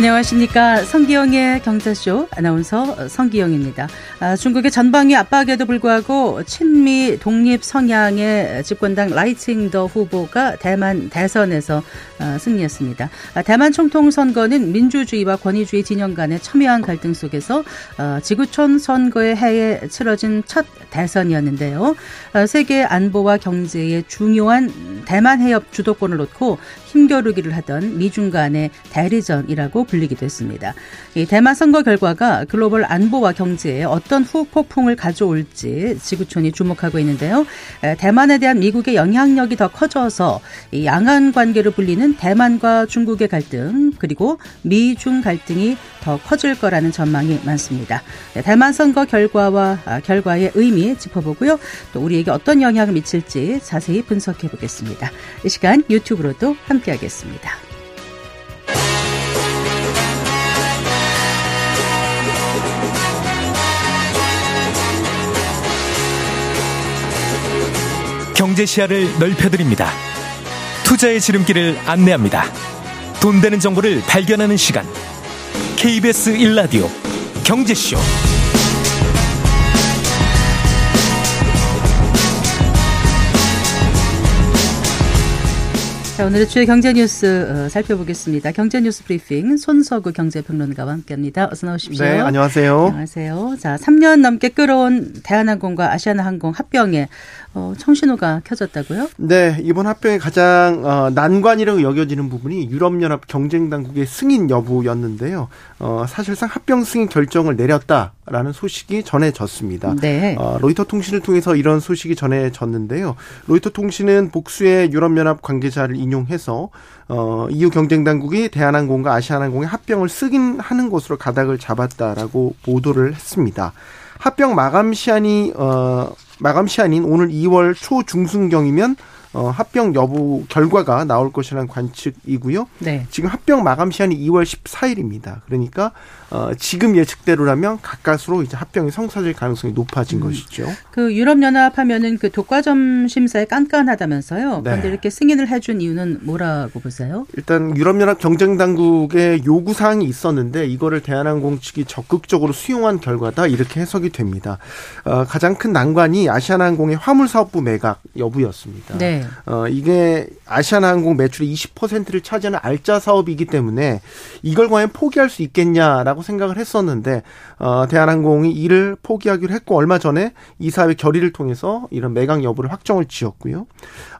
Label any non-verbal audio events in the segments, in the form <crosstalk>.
안녕하십니까. 성기영의 경제쇼 아나운서 성기영입니다. 아, 중국의 전방위 압박에도 불구하고 친미 독립 성향의 집권당 라이칭 더 후보가 대만 대선에서 아, 승리했습니다. 아, 대만 총통 선거는 민주주의와 권위주의 진영 간의 첨예한 갈등 속에서 아, 지구촌 선거의 해에 치러진 첫 대선이었는데요. 아, 세계 안보와 경제의 중요한 대만 해협 주도권을 놓고 힘겨루기를 하던 미중 간의 대리전이라고 불리기도 했습니다. 이 대만 선거 결과가 글로벌 안보와 경제에 어떤 후폭풍을 가져올지 지구촌이 주목하고 있는데요. 대만에 대한 미국의 영향력이 더 커져서 이 양안 관계를 불리는 대만과 중국의 갈등 그리고 미중 갈등이 더 커질 거라는 전망이 많습니다. 네, 대만 선거 결과와 아, 결과의 의미 짚어보고요. 또 우리에게 어떤 영향을 미칠지 자세히 분석해 보겠습니다. 이 시간 유튜브로도 함께하겠습니다. 경제 시야를 넓혀드립니다. 투자의 지름길을 안내합니다. 돈 되는 정보를 발견하는 시간. KBS 1라디오 경제쇼. 자, 오늘의 주요 경제 뉴스 어, 살펴보겠습니다. 경제 뉴스 브리핑 손서구 경제평론가와 함께합니다. 어서 나오십시오. 네, 안녕하세요. 안녕하세요. 자, 3년 넘게 끌어온 대한항공과 아시아나항공 합병에 어, 청신호가 켜졌다고요? 네, 이번 합병의 가장 어, 난관이라고 여겨지는 부분이 유럽연합 경쟁당국의 승인 여부였는데요. 어, 사실상 합병 승인 결정을 내렸다라는 소식이 전해졌습니다. 네. 어, 로이터 통신을 통해서 이런 소식이 전해졌는데요. 로이터 통신은 복수의 유럽연합 관계자를 인용해서 어, EU 경쟁당국이 대한항공과 아시아나항공의 합병을 승인하는 것으로 가닥을 잡았다라고 보도를 했습니다. 합병 마감 시한이 어 마감 시한인 오늘 2월 초 중순경이면 어, 합병 여부 결과가 나올 것이라는 관측이고요. 네. 지금 합병 마감 시한이 2월 14일입니다. 그러니까 어, 지금 예측대로라면 가까스로 이제 합병이 성사될 가능성이 높아진 음. 것이죠. 그 유럽연합 하면은 그 독과점 심사에 깐깐하다면서요. 그런데 네. 이렇게 승인을 해준 이유는 뭐라고 보세요? 일단 유럽연합 경쟁당국의 요구 사항이 있었는데 이거를 대한항공 측이 적극적으로 수용한 결과다 이렇게 해석이 됩니다. 어, 가장 큰 난관이 아시아나항공의 화물사업부 매각 여부였습니다. 네. 어, 이게 아시아나항공 매출의 20%를 차지하는 알짜 사업이기 때문에 이걸 과연 포기할 수 있겠냐라고 생각을 했었는데 어, 대한항공이 이를 포기하기로 했고 얼마 전에 이 사업의 결의를 통해서 이런 매각 여부를 확정을 지었고요.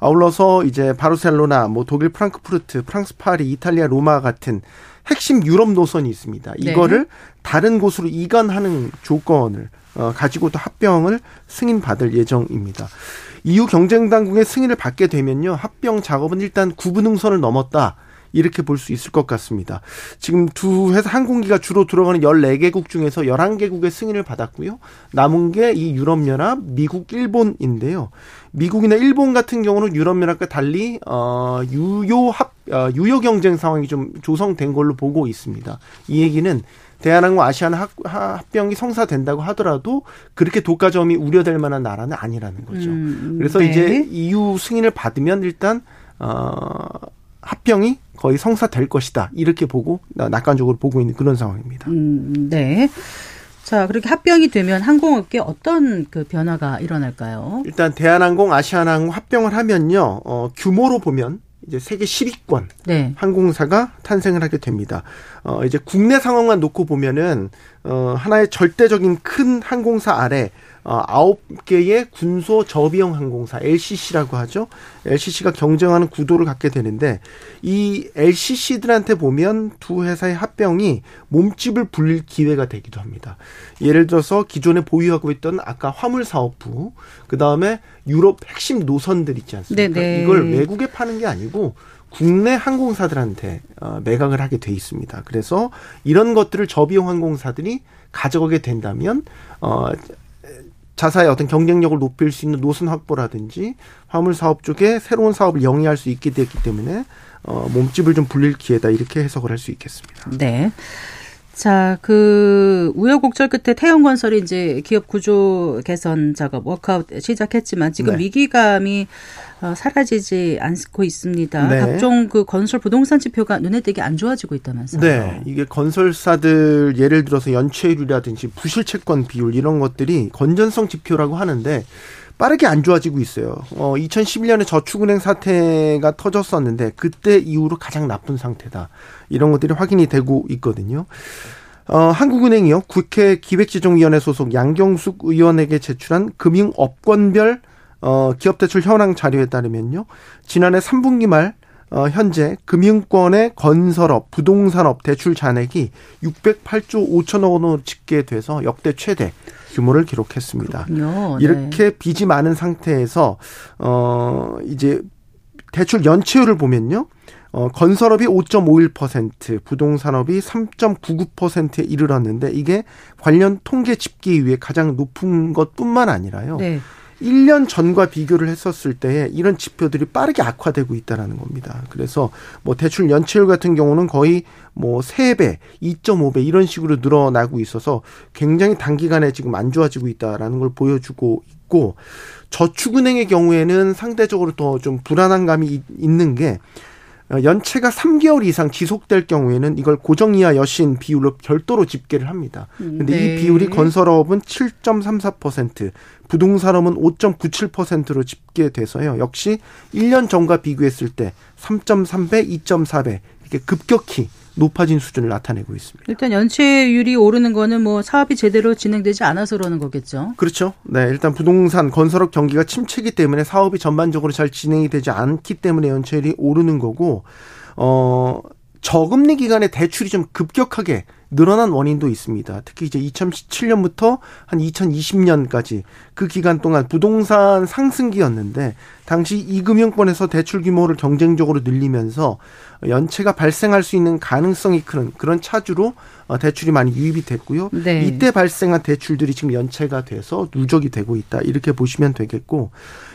아울러서 이제 바르셀로나, 뭐 독일 프랑크푸르트, 프랑스 파리, 이탈리아 로마 같은 핵심 유럽 노선이 있습니다. 네. 이거를 다른 곳으로 이관하는 조건을 어, 가지고 또 합병을 승인받을 예정입니다. EU 경쟁 당국의 승인을 받게 되면요. 합병 작업은 일단 구분응선을 넘었다. 이렇게 볼 수 있을 것 같습니다. 지금 두 회사 항공기가 주로 들어가는 14개국 중에서 11개국의 승인을 받았고요. 남은 게 이 유럽연합, 미국, 일본인데요. 미국이나 일본 같은 경우는 유럽연합과 달리 어 유효 합 어, 유효 경쟁 상황이 좀 조성된 걸로 보고 있습니다. 이 얘기는 대한항공 아시아나 합, 합병이 성사된다고 하더라도 그렇게 독과점이 우려될 만한 나라는 아니라는 거죠. 음, 그래서 네. 이제 EU 승인을 받으면 일단 어 합병이 거의 성사될 것이다. 이렇게 보고 낙관적으로 보고 있는 그런 상황입니다. 음, 네. 자, 그렇게 합병이 되면 항공업계 어떤 그 변화가 일어날까요? 일단 대한항공, 아시아나항공 합병을 하면요. 어 규모로 보면 이제 세계 10위권 네. 항공사가 탄생을 하게 됩니다. 어, 이제 국내 상황만 놓고 보면은, 어, 하나의 절대적인 큰 항공사 아래, 어, 아홉 개의 군소 저비용 항공사, LCC라고 하죠. LCC가 경쟁하는 구도를 갖게 되는데, 이 LCC들한테 보면 두 회사의 합병이 몸집을 불릴 기회가 되기도 합니다. 예를 들어서 기존에 보유하고 있던 아까 화물 사업부, 그 다음에 유럽 핵심 노선들 있지 않습니까? 네네. 이걸 외국에 파는 게 아니고, 국내 항공사들한테 어, 매각을 하게 돼 있습니다. 그래서 이런 것들을 저비용 항공사들이 가져가게 된다면 어 자사의 어떤 경쟁력을 높일 수 있는 노선 확보라든지 화물 사업 쪽에 새로운 사업을 영위할 수 있게 됐기 때문에 어 몸집을 좀 불릴 기회다 이렇게 해석을 할 수 있겠습니다. 네. 자, 그 우여곡절 끝에 태영건설이 이제 기업 구조 개선 작업 워크아웃 시작했지만 지금 네. 위기감이 어, 사라지지 않고 있습니다. 네. 각종 그 건설 부동산 지표가 눈에 띄게 안 좋아지고 있다면서요. 네. 이게 건설사들 예를 들어서 연체율이라든지 부실 채권 비율 이런 것들이 건전성 지표라고 하는데 빠르게 안 좋아지고 있어요. 어, 2011년에 저축은행 사태가 터졌었는데 그때 이후로 가장 나쁜 상태다. 이런 것들이 확인이 되고 있거든요. 어, 한국은행이요. 국회 기획재정위원회 소속 양경숙 의원에게 제출한 금융업권별 어, 기업대출 현황 자료에 따르면요. 지난해 3분기 말 어, 현재 금융권의 건설업, 부동산업 대출 잔액이 608조 5천억 원으로 집계돼서 역대 최대 규모를 기록했습니다. 그렇군요. 네. 이렇게 빚이 많은 상태에서 어 이제 대출 연체율을 보면요. 어, 건설업이 5.51%, 부동산업이 3.99%에 이르렀는데 이게 관련 통계 집계 이후에 가장 높은 것뿐만 아니라요. 네. 1년 전과 비교를 했었을 때에 이런 지표들이 빠르게 악화되고 있다라는 겁니다. 그래서 뭐 대출 연체율 같은 경우는 거의 뭐 3배, 2.5배 이런 식으로 늘어나고 있어서 굉장히 단기간에 지금 안 좋아지고 있다라는 걸 보여주고 있고 저축은행의 경우에는 상대적으로 더 좀 불안한 감이 있는 게 어, 연체가 3개월 이상 지속될 경우에는 이걸 고정 이하 여신 비율로 별도로 집계를 합니다. 근데 네. 이 비율이 건설업은 7.34%, 부동산업은 5.97%로 집계돼서요. 역시 1년 전과 비교했을 때 3.3배, 2.4배 이렇게 급격히 높아진 수준을 나타내고 있습니다. 일단 연체율이 오르는 거는 뭐 사업이 제대로 진행되지 않아서 그러는 거겠죠. 그렇죠. 네, 일단 부동산 건설업 경기가 침체기 때문에 사업이 전반적으로 잘 진행이 되지 않기 때문에 연체율이 오르는 거고 어 저금리 기간에 대출이 좀 급격하게 늘어난 원인도 있습니다. 특히 이제 2017년부터 한 2020년까지 그 기간 동안 부동산 상승기였는데 당시 이금융권에서 대출 규모를 경쟁적으로 늘리면서 연체가 발생할 수 있는 가능성이 큰 그런 차주로 어, 대출이 많이 유입이 됐고요. 네. 이때 발생한 대출들이 지금 연체가 돼서 누적이 되고 있다. 이렇게 보시면 되겠고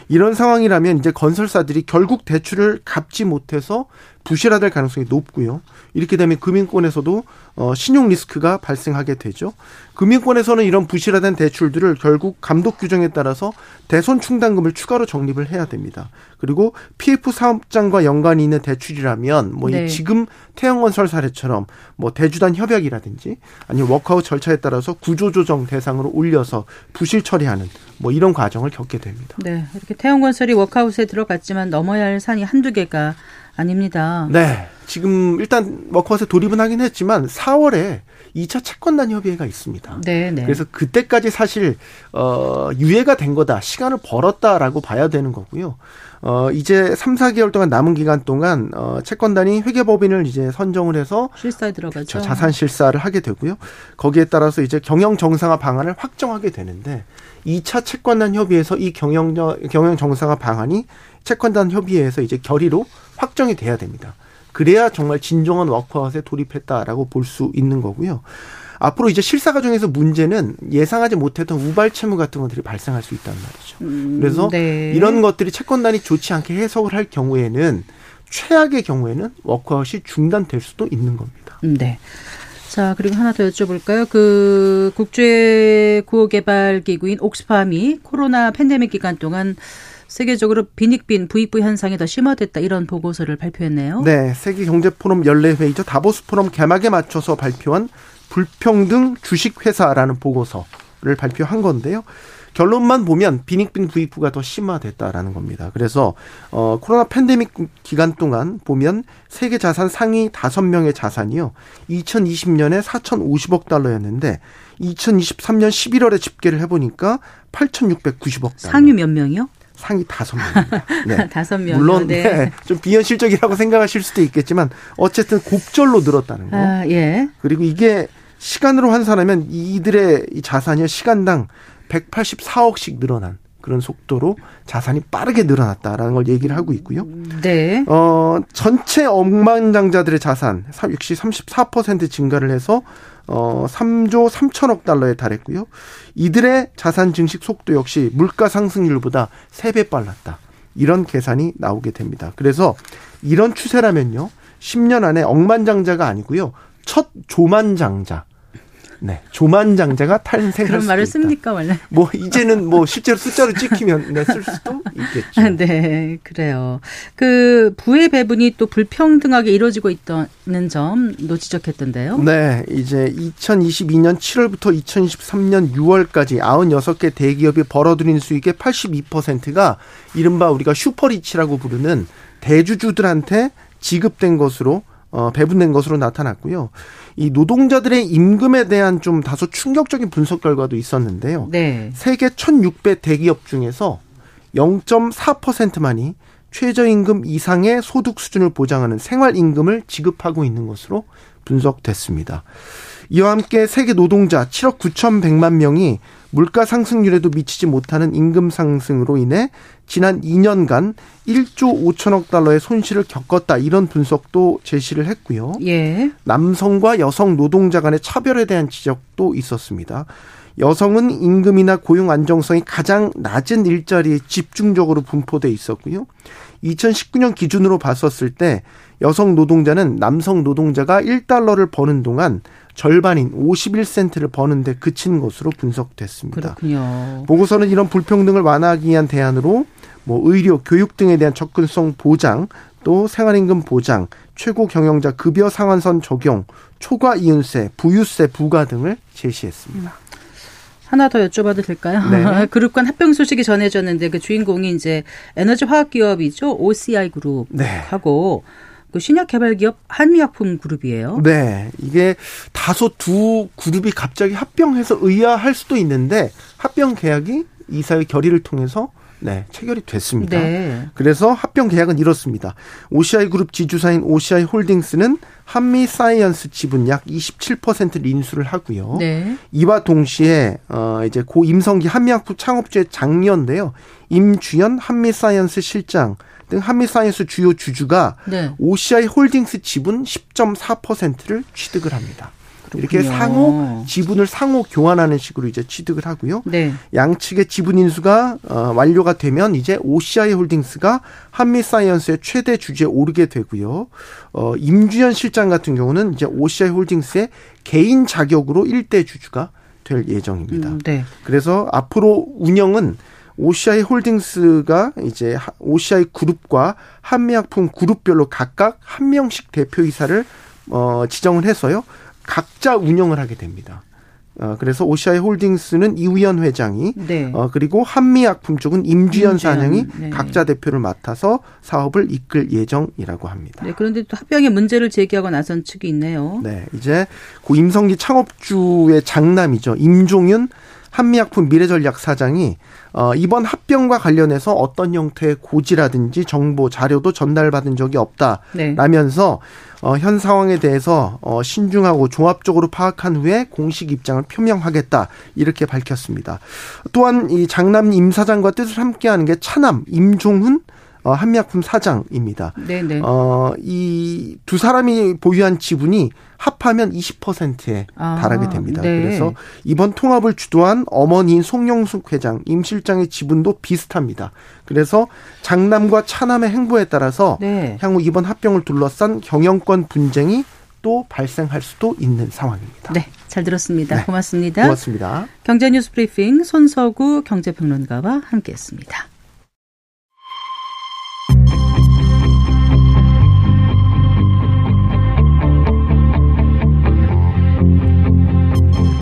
이런 상황이라면 이제 건설사들이 결국 대출을 갚지 못해서 부실화될 가능성이 높고요. 이렇게 되면 금융권에서도 어, 신용 리스크가 발생하게 되죠. 금융권에서는 이런 부실화된 대출들을 결국 감독 규정에 따라서 대손 충당금을 추가로 적립을 해야 됩니다. 그리고 PF 사업장과 연관이 있는 대출이라면 뭐 네. 지금 태영건설 사례처럼 뭐 대주단 협약이라든지 아니면 워크아웃 절차에 따라서 구조조정 대상으로 올려서 부실 처리하는 뭐 이런 과정을 겪게 됩니다. 네, 이렇게 태영건설이 워크아웃에 들어갔지만 넘어야 할 산이 한두 개가 아닙니다. 네. 지금 일단 워커스에 돌입은 하긴 했지만 4월에 2차 채권단 협의회가 있습니다. 네, 네. 그래서 그때까지 사실 어 유예가 된 거다. 시간을 벌었다라고 봐야 되는 거고요. 어 이제 3, 4개월 동안 남은 기간 동안 어 채권단이 회계법인을 이제 선정을 해서 실사에 들어가죠. 그렇죠. 자산 실사를 하게 되고요. 거기에 따라서 이제 경영 정상화 방안을 확정하게 되는데 2차 채권단 협의에서 이 경영 경영 정상화 방안이 채권단 협의회에서 이제 결의로 확정이 돼야 됩니다. 그래야 정말 진정한 워크아웃에 돌입했다라고 볼 수 있는 거고요. 앞으로 이제 실사 과정에서 문제는 예상하지 못했던 우발 채무 같은 것들이 발생할 수 있다는 말이죠. 음, 그래서 네. 이런 것들이 채권단이 좋지 않게 해석을 할 경우에는 최악의 경우에는 워크아웃이 중단될 수도 있는 겁니다. 음, 네. 자, 그리고 하나 더 여쭤볼까요? 그 국제 구호개발 기구인 옥스팜이 코로나 팬데믹 기간 동안 세계적으로 빈익빈 부익부 현상이 더 심화됐다 이런 보고서를 발표했네요. 네, 세계 경제 포럼 연례 회의죠. 다보스 포럼 개막에 맞춰서 발표한 불평등 주식 회사라는 보고서를 발표한 건데요. 결론만 보면 빈익빈 부익부가 더 심화됐다라는 겁니다. 그래서 어 코로나 팬데믹 기간 동안 보면 세계 자산 상위 다섯 명의 자산이요. 2020년에 4,050억 달러였는데 2023년 11월에 집계를 해 보니까 8,690억 달러. 상위 몇 명이요? 상위 다섯 명입니다. <laughs> 네. 다섯 명. 물론 네. 네. 좀 비현실적이라고 생각하실 수도 있겠지만 어쨌든 곱절로 늘었다는 거. 아, 예. 그리고 이게 시간으로 환산하면 이들의 이 자산이 시간당 184억씩 늘어난 그런 속도로 자산이 빠르게 늘어났다라는 걸 얘기를 하고 있고요. 네. 어, 전체 억만장자들의 자산 역시 34% 증가를 해서 어 3조 3천억 달러에 달했고요. 이들의 자산 증식 속도 역시 물가 상승률보다 3배 빨랐다. 이런 계산이 나오게 됩니다. 그래서 이런 추세라면요. 10년 안에 억만장자가 아니고요. 첫 조만장자. 네, 조만장자가 탄생할 그런 말을. 씁니까 원래? 뭐 이제는 뭐 실제로 숫자로 찍히면 네, 쓸 수도 있겠죠. <laughs> 네, 그래요. 그 부의 배분이 또 불평등하게 이루어지고 있다는 점도 지적했던데요. 네, 이제 2022년 7월부터 2023년 6월까지 96개 대기업이 벌어들인 수익의 82%가 이른바 우리가 슈퍼리치라고 부르는 대주주들한테 지급된 것으로 어, 배분된 것으로 나타났고요. 이 노동자들의 임금에 대한 좀 다소 충격적인 분석 결과도 있었는데요. 네. 세계 1600 대기업 중에서 0.4%만이 최저임금 이상의 소득 수준을 보장하는 생활임금을 지급하고 있는 것으로 분석됐습니다. 이와 함께 세계 노동자 7억 9,100만 명이 물가 상승률에도 미치지 못하는 임금 상승으로 인해 지난 2년간 1조 5천억 달러의 손실을 겪었다 이런 분석도 제시를 했고요. 예. 남성과 여성 노동자 간의 차별에 대한 지적도 있었습니다. 여성은 임금이나 고용 안정성이 가장 낮은 일자리에 집중적으로 분포돼 있었고요. 2019년 기준으로 봤었을 때 여성 노동자는 남성 노동자가 1달러를 버는 동안 절반인 51센트를 버는데 그친 것으로 분석됐습니다. 그렇군요. 보고서는 이런 불평등을 완화하기 위한 대안으로 뭐 의료, 교육 등에 대한 접근성 보장, 또 생활임금 보장, 최고 경영자 급여 상한선 적용, 초과 이윤세, 부유세 부과 등을 제시했습니다. 하나 더 여쭤봐도 될까요? 네. <laughs> 그룹 간 합병 소식이 전해졌는데 그 주인공이 이제 에너지 화학 기업이죠. OCI 그룹하고 네. 그 신약 개발 기업 한미약품 그룹이에요. 네, 이게 다소 두 그룹이 갑자기 합병해서 의아할 수도 있는데 합병 계약이 이사회 결의를 통해서 네, 체결이 됐습니다. 네. 그래서 합병 계약은 이렇습니다. OCI 그룹 지주사인 OCI 홀딩스는 한미 사이언스 지분 약 27%를 인수를 하고요. 네. 이와 동시에 어 이제 고 임성기 한미약품 창업주의 장녀인데요. 임주현 한미 사이언스 실장 등 한미사이언스 주요 주주가 네. OCI 홀딩스 지분 10.4%를 취득을 합니다. 이렇게. 상호 지분을 상호 교환하는 식으로 이제 취득을 하고요. 네. 양측의 지분 인수가 어, 완료가 되면 이제 OCI 홀딩스가 한미사이언스의 최대 주주에 오르게 되고요. 어, 임주현 실장 같은 경우는 이제 OCI 홀딩스의 개인 자격으로 일대 주주가 될 예정입니다. 음, 네. 그래서 앞으로 운영은 OCI 홀딩스가 이제 하- OCI 그룹과 한미약품 그룹별로 각각 한 명씩 대표이사를 어, 지정을 해서요. 각자 운영을 하게 됩니다. 어, 그래서 OCI 홀딩스는 이우연 회장이 네. 어, 그리고 한미약품 쪽은 임주현 임주현, 사장이 네. 각자 대표를 맡아서 사업을 이끌 예정이라고 합니다. 네. 그런데 또 합병에 문제를 제기하고 나선 측이 있네요. 네, 이제 고 임성기 창업주의 장남이죠. 임종윤 한미약품 미래전략 사장이 어, 이번 합병과 관련해서 어떤 형태의 고지라든지 정보 자료도 전달받은 적이 네. 없다라면서 어, 현 상황에 대해서 어, 신중하고 종합적으로 파악한 후에 공식 입장을 표명하겠다 이렇게 밝혔습니다. 또한 이 장남 임 사장과 뜻을 함께하는 게 차남 임종훈 어, 한미약품 사장입니다. 네, 네. 어, 이 두 사람이 보유한 지분이 합하면 20%에 아, 달하게 됩니다. 네. 그래서 이번 통합을 주도한 어머니인 송영숙 회장, 임 실장의 지분도 비슷합니다. 그래서 장남과 차남의 행보에 따라서 네. 향후 이번 합병을 둘러싼 경영권 분쟁이 또 발생할 수도 있는 상황입니다. 네, 잘 들었습니다. 네. 고맙습니다. 고맙습니다. 경제뉴스 브리핑 손서구 경제평론가와 함께했습니다.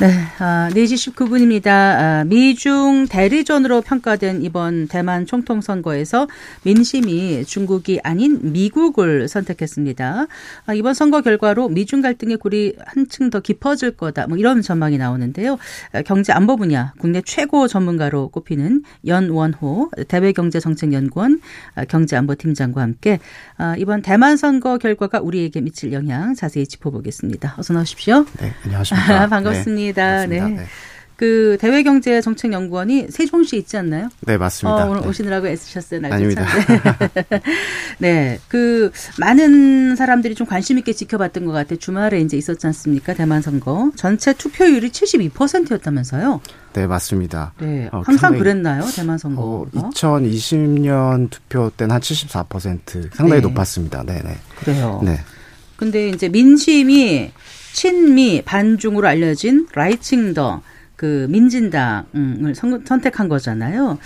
네, 아, 4시 19분입니다. 아, 미중 대리전으로 평가된 이번 대만 총통 선거에서 민심이 중국이 아닌 미국을 선택했습니다. 아, 이번 선거 결과로 미중 갈등의 골이 한층 더 깊어질 거다. 뭐 이런 전망이 나오는데요. 아, 경제 안보 분야 국내 최고 전문가로 꼽히는 연원호 대외경제정책연구원 아, 경제안보팀장과 함께 아, 이번 대만 선거 결과가 우리에게 미칠 영향 자세히 짚어보겠습니다. 어서 나오십시오. 네, 안녕하십니까. <laughs> 반갑습니다. 네, 반갑습니다. 네. 네. 그 대외경제정책연구원이 세종시 있지 않나요? 네, 맞습니다. 어, 오늘 네. 오시느라고 애쓰셨어요. 아닙니다. 찬데. <laughs> 네, 그 많은 사람들이 좀 관심 있게 지켜봤던 것 같아요. 주말에 이제 있었지 않습니까? 대만 선거 전체 투표율이 72%였다면서요? 네, 맞습니다. 네, 어, 항상 상당히- 그랬나요? 대만 어, 선거가? 2020년 투표 때는 한 74% 상당히 네. 높았습니다. 네, 네. 그래요. 네. 근데 이제 민심이 친미 반중으로 알려진 라이칭더 그 민진당을 선- 선택한 거잖아요.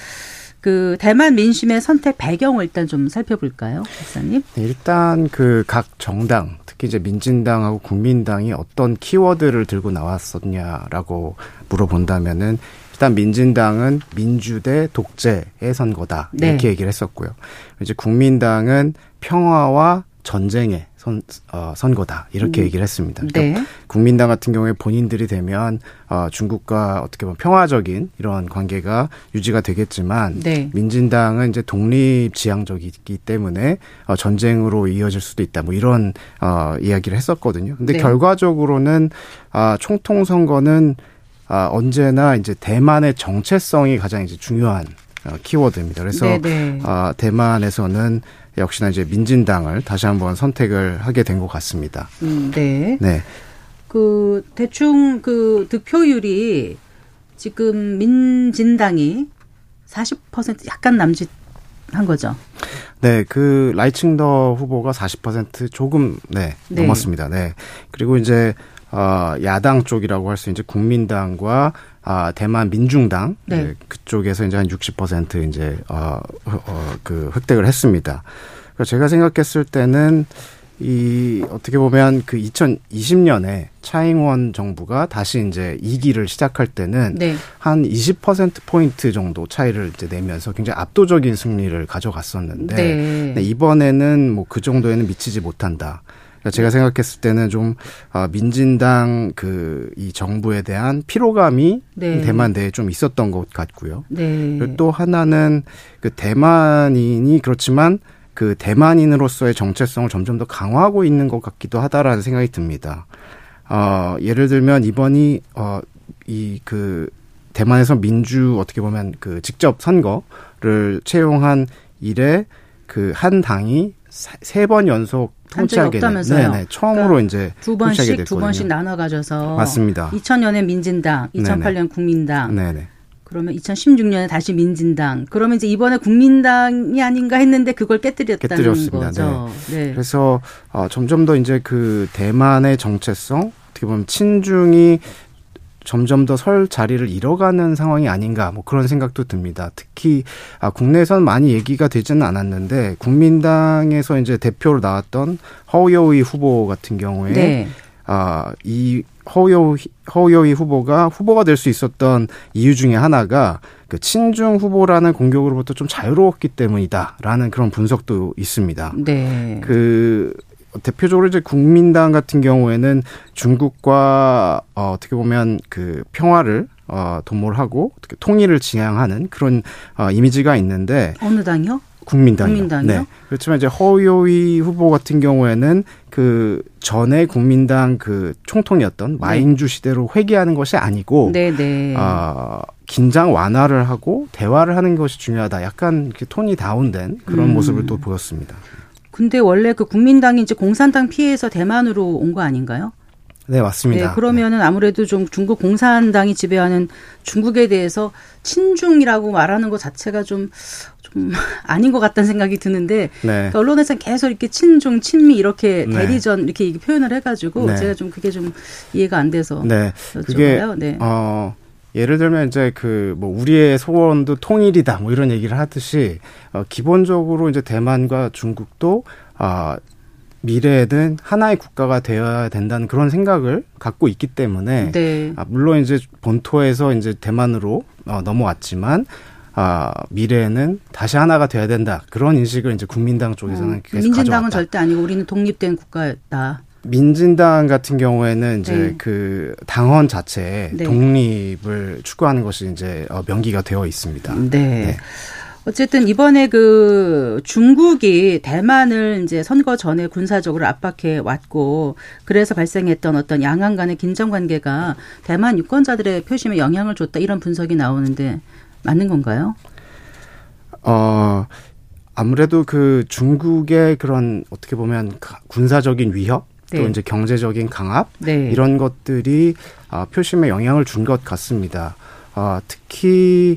그 대만 민심의 선택 배경을 일단 좀 살펴볼까요, 박사님? 네, 일단 그 각 정당, 특히 이제 민진당하고 국민당이 어떤 키워드를 들고 나왔었냐라고 물어본다면은 일단 민진당은 민주 대 독재의 선거다 네. 이렇게 얘기를 했었고요. 이제 국민당은 평화와 전쟁의 선, 어, 선거다 이렇게 얘기를 했습니다. 그러니까 네. 국민당 같은 경우에 본인들이 되면 어, 중국과 어떻게 보면 평화적인 이런 관계가 유지가 되겠지만 네. 민진당은 이제 독립 지향적이기 때문에 어, 전쟁으로 이어질 수도 있다. 뭐 이런 어, 이야기를 했었거든요. 근데 네. 결과적으로는 아, 총통 선거는 아, 언제나 이제 대만의 정체성이 가장 이제 중요한 어, 키워드입니다. 그래서 네, 네. 아, 대만에서는 역시나 이제 민진당을 다시 한번 선택을 하게 된 것 같습니다. 음, 네. 네. 그 대충 그 득표율이 지금 민진당이 40% 약간 남짓 한 거죠. 네, 그 라이칭더 후보가 40% 조금 네, 네. 넘었습니다. 네. 그리고 이제 어 야당 쪽이라고 할 수 이제 국민당과 아 대만 민중당 네. 네, 그쪽에서 이제 한 60% 이제 어 어 그 획득을 했습니다. 그래서 제가 생각했을 때는 이 어떻게 보면 그 2020년에 차잉원 정부가 다시 이제 2기를 시작할 때는 네. 한 20% 포인트 정도 차이를 이제 내면서 굉장히 압도적인 승리를 가져갔었는데 네. 네, 이번에는 뭐 그 정도에는 미치지 못한다. 그러니까 제가 생각했을 때는 좀 아, 민진당 그 이 정부에 대한 피로감이 네. 대만 내에 좀 있었던 것 같고요. 네. 그리고 또 하나는 그 대만인이 그렇지만 그 대만인으로서의 정체성을 점점 더 강화하고 있는 것 같기도 하다라는 생각이 듭니다. 어, 예를 들면 이번이 어, 이 그 대만에서 민주 어떻게 보면 그 직접 선거를 채용한 이래 그 한 당이 세 번 연속 통치하게 된 없다면서요. 네네, 처음으로 그러니까 이제 두 번씩 두. 번씩 나눠 가져서 맞습니다. 2000년에 민진당, 2008년 국민당, 네네. 그러면 2016년에 다시 민진당. 그러면 이제 이번에 국민당이 아닌가 했는데 그걸 깨뜨렸다는 깨뜨렸습니다. 거죠. 네. 그래서 어, 점점 더 이제 그 대만의 정체성 어떻게 보면 친중이 점점 더 설 자리를 잃어가는 상황이 아닌가 뭐 그런 생각도 듭니다. 특히 아, 국내에선 많이 얘기가 되지는 않았는데 국민당에서 이제 대표로 나왔던 허우여의 후보 같은 경우에 네. 아, 이 허우여 허우여의 후보가 후보가 될 수 있었던 이유 중에 하나가 그 친중 후보라는 공격으로부터 좀 자유로웠기 때문이다라는 그런 분석도 있습니다. 네. 그 대표적으로 이제 국민당 같은 경우에는 중국과 어, 어떻게 보면 그 평화를 어, 도모하고 어떻게 통일을 지향하는 그런 어, 이미지가 있는데 어느 당이요? 국민당이요. 국민당이요? 네. 그렇지만 이제 허요이 후보 같은 경우에는 그 전에 국민당 그 총통이었던 마잉주 시대로 회귀하는 것이 아니고 네, 네. 아, 긴장 완화를 하고 대화를 하는 것이 중요하다. 약간 이렇게 톤이 다운된 그런 음. 모습을 또 보였습니다. 근데 원래 그 국민당이 이제 공산당 피해서 대만으로 온 거 아닌가요? 네, 맞습니다. 네, 그러면은 아무래도 좀 중국 공산당이 지배하는 중국에 대해서 친중이라고 말하는 것 자체가 좀, 좀 <laughs> 아닌 것 같다는 생각이 드는데 네. 그러니까 언론에서는 계속 이렇게 친중, 친미 이렇게 네. 대리전 이렇게 표현을 해가지고 네. 제가 좀 그게 좀 이해가 안 돼서 네. 그게 여쭤봐요. 네. 어 예를 들면 이제 그 뭐 우리의 소원도 통일이다 뭐 이런 얘기를 하듯이 어 기본적으로 이제 대만과 중국도 아 미래에는 하나의 국가가 되어야 된다는 그런 생각을 갖고 있기 때문에 네. 아, 물론 이제 본토에서 이제 대만으로 어, 넘어왔지만 아, 미래에는 다시 하나가 돼야 된다. 그런 인식을 이제 국민당 쪽에서는 어, 계속 민진당은 가져왔다. 절대 아니고 우리는 독립된 국가였다. 민진당 같은 경우에는 이제 네. 그 당헌 자체에 네. 독립을 추구하는 것이 이제 어, 명기가 되어 있습니다. 네. 네. 어쨌든 이번에 그 중국이 대만을 이제 선거 전에 군사적으로 압박해 왔고 그래서 발생했던 어떤 양안 간의 긴장 관계가 대만 유권자들의 표심에 영향을 줬다 이런 분석이 나오는데 맞는 건가요? 어 아무래도 그 중국의 그런 어떻게 보면 군사적인 위협 또 네. 이제 경제적인 강압 네. 이런 것들이 아, 표심에 영향을 준 것 같습니다. 아, 특히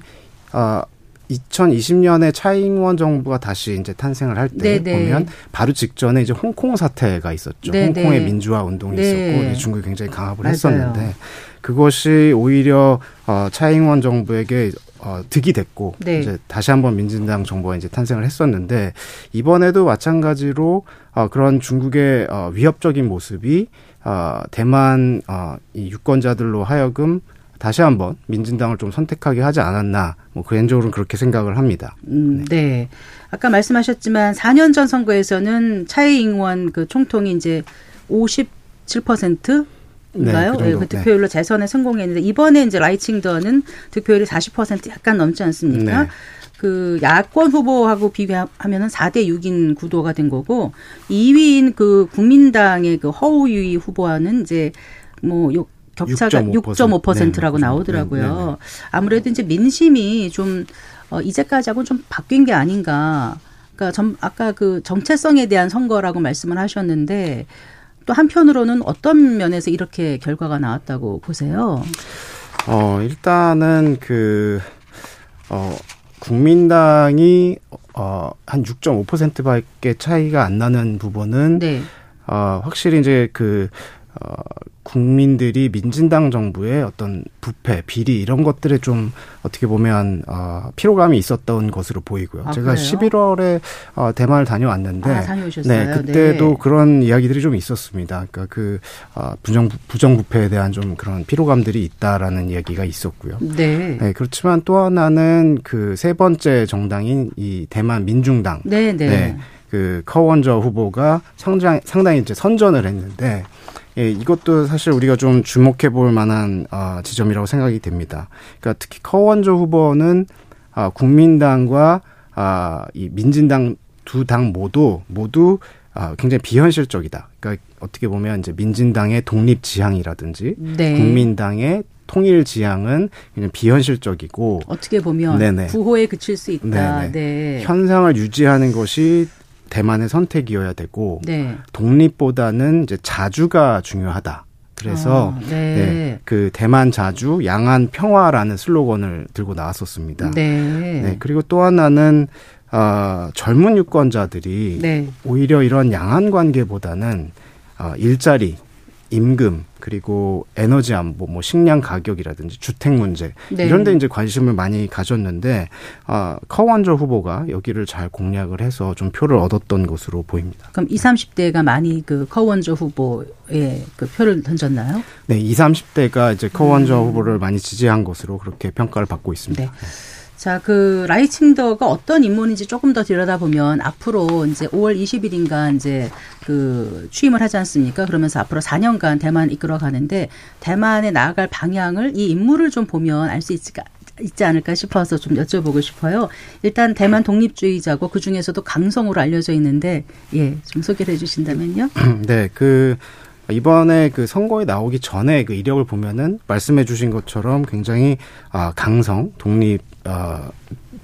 아, 2020년에 차잉원 정부가 다시 이제 탄생을 할때 네, 네. 보면 바로 직전에 이제 홍콩 사태가 있었죠. 네네. 홍콩의 네. 민주화 운동이 네. 있었고 중국이 굉장히 강압을 맞아요. 했었는데 그것이 오히려 어 차잉원 정부에게 어 득이 됐고 네. 이제 다시 한번 민진당 정부가 이제 탄생을 했었는데 이번에도 마찬가지로 어 그런 중국의 어 위협적인 모습이 어 대만 어 이 유권자들로 하여금 다시 한번 민진당을 좀 선택하게 하지 않았나 뭐 개인적으로는 그렇게 생각을 합니다. 음, 네. 네. 아까 말씀하셨지만 4년 전 선거에서는 차이잉원 그 총통이 이제 57% 인가요? 네, 그, 네, 그 득표율로 네. 재선에 성공했는데 이번에 이제 라이칭더는 득표율이 40% 약간 넘지 않습니까? 네. 그 야권 후보하고 비교하면은 4대 6인 구도가 된 거고 2위인 그 국민당의 그 허우유이 후보와는 이제 뭐 격차가 6.5%라고 네, 나오더라고요. 네, 아무래도 이제 민심이 좀 어, 이제까지하고는 좀 바뀐 게 아닌가. 그러니까 전 아까 그 정체성에 대한 선거라고 말씀을 하셨는데 또 한편으로는 어떤 면에서 이렇게 결과가 나왔다고 보세요? 어, 일단은 그, 어, 국민당이 어, 한 6.5%밖에 차이가 안 나는 부분은 네. 어, 확실히 이제 그 어, 국민들이 민진당 정부의 어떤 부패, 비리 이런 것들에 좀 어떻게 보면 어, 피로감이 있었던 것으로 보이고요. 아, 제가 그래요? 11월에 어, 대만을 다녀왔는데, 아, 네, 그때도 네. 그런 이야기들이 좀 있었습니다. 그러니까 그 어, 부정 부정 부패에 대한 좀 그런 피로감들이 있다라는 이야기가 있었고요. 네. 네 그렇지만 또 하나는 그 세 번째 정당인 이 대만 민중당, 네, 네. 네. 그 커원저 후보가 상당, 상당히 이제 선전을 했는데 예, 이것도 사실 우리가 좀 주목해 볼 만한 어, 지점이라고 생각이 됩니다. 그러니까 특히 커원조 후보는 아, 국민당과 아, 이 민진당 두 당 모두 모두 아, 굉장히 비현실적이다. 그러니까 어떻게 보면 이제 민진당의 독립 지향이라든지 네. 국민당의 통일 지향은 그냥 비현실적이고 어떻게 보면 네네. 구호에 그칠 수 있다. 네네. 네. 현상을 유지하는 것이 대만의 선택이어야 되고 네. 독립보다는 이제 자주가 중요하다. 그래서 아, 네. 네. 그 대만 자주 양안 평화라는 슬로건을 들고 나왔었습니다. 네. 네. 그리고 또 하나는 어, 젊은 유권자들이 네. 오히려 이런 양안 관계보다는 어, 일자리 임금 그리고 에너지 안보, 뭐 식량 가격이라든지 주택 문제 네. 이런 데 이제 관심을 많이 가졌는데 아, 커원저 후보가 여기를 잘 공략을 해서 좀 표를 얻었던 것으로 보입니다. 그럼 20, 30대가 많이 그 커원저 후보에 그 표를 던졌나요? 네, 20, 30대가 이제 커원저 음. 후보를 많이 지지한 것으로 그렇게 평가를 받고 있습니다. 네. 자, 그 라이칭더가 어떤 인물인지 조금 더 들여다보면 앞으로 이제 5월 20일인가 이제 그 취임을 하지 않습니까? 그러면서 앞으로 4년간 대만 이끌어 가는데 대만에 나아갈 방향을 이 인물을 좀 보면 알 수 있을까? 있지 않을까 싶어서 좀 여쭤보고 싶어요. 일단 대만 독립주의자고 그 중에서도 강성으로 알려져 있는데 예, 좀 소개를 해주신다면요. <clears throat> 네, 그 이번에 그 선거에 나오기 전에 그 이력을 보면은 말씀해 주신 것처럼 굉장히 아, 강성, 독립, 어,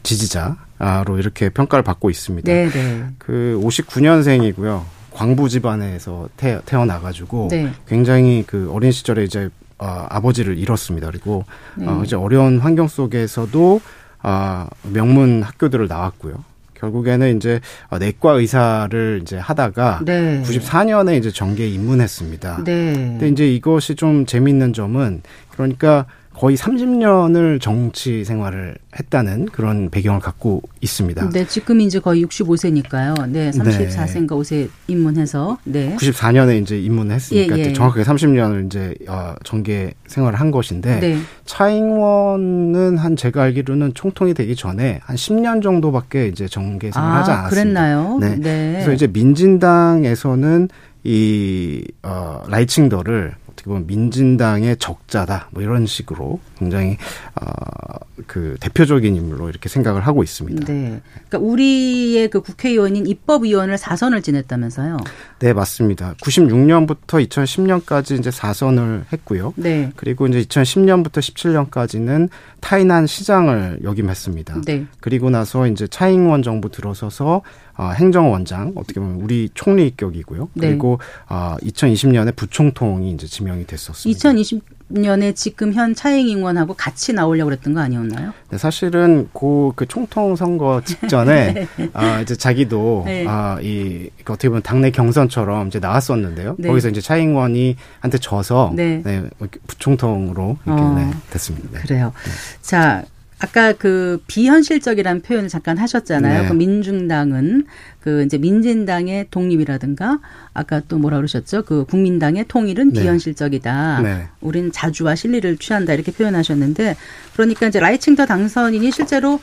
지지자로 이렇게 평가를 받고 있습니다. 네네. 네. 그 59년생이고요. 광부 집안에서 태, 태어나가지고 네. 굉장히 그 어린 시절에 이제 어, 아버지를 잃었습니다. 그리고 네. 어, 이제 어려운 환경 속에서도 아, 명문 학교들을 나왔고요. 결국에는 이제 어, 내과 의사를 이제 하다가 네. 94년에 이제 정계에 입문했습니다. 네. 근데 이제 이것이 좀 재미있는 점은 그러니까 거의 30년을 정치 생활을 했다는 그런 배경을 갖고 있습니다. 네, 지금 이제 거의 65세니까요. 네, 34세인가 5세 입문해서 네. 94년에 이제 입문했으니까 예, 예. 정확하게 30년을 이제 어, 정계 생활을 한 것인데 네. 차잉원은 한 제가 알기로는 총통이 되기 전에 한 10년 정도밖에 이제 정계 생활을 아, 하지 않았습니다. 그랬나요? 네. 네. 그래서 이제 민진당에서는 이 어, 라이칭더를 어떻게 보면 민진당의 적자다 뭐 이런 식으로 굉장히 어그 대표적인 인물로 이렇게 생각을 하고 있습니다. 네. 그러니까 우리의 그 국회의원인 입법위원을 4선을 지냈다면서요? 네, 맞습니다. 96년부터 2010년까지 이제 4선을 했고요. 네. 그리고 이제 2010년부터 17년까지는 타이난 시장을 역임했습니다. 네. 그리고 나서 이제 차잉원 정부 들어서서 어, 행정원장 어떻게 보면 우리 총리격이고요. 네. 그리고 어, 2020년에 부총통이 이제 지명이 됐었습니다. 2020 년에 지금 현 차잉 의원하고 같이 나오려고 그랬던 거 아니었나요? 네, 사실은 고, 그 총통 선거 직전에 <laughs> 아 이제 자기도 네. 아이 그 어떻게 보면 당내 경선처럼 이제 나왔었는데요. 네. 거기서 이제 차잉원이 한테 져서 네. 네. 부총통으로 이렇게 어. 네, 됐습니다. 네. 그래요. 자, 아까 그 비현실적이라는 표현을 잠깐 하셨잖아요. 네. 그 민중당은 그 이제 민진당의 독립이라든가 아까 또 뭐라 그러셨죠? 그 국민당의 통일은 네. 비현실적이다. 네. 우리는 자주와 실리를 취한다 이렇게 표현하셨는데 그러니까 이제 라이칭더 당선인이 실제로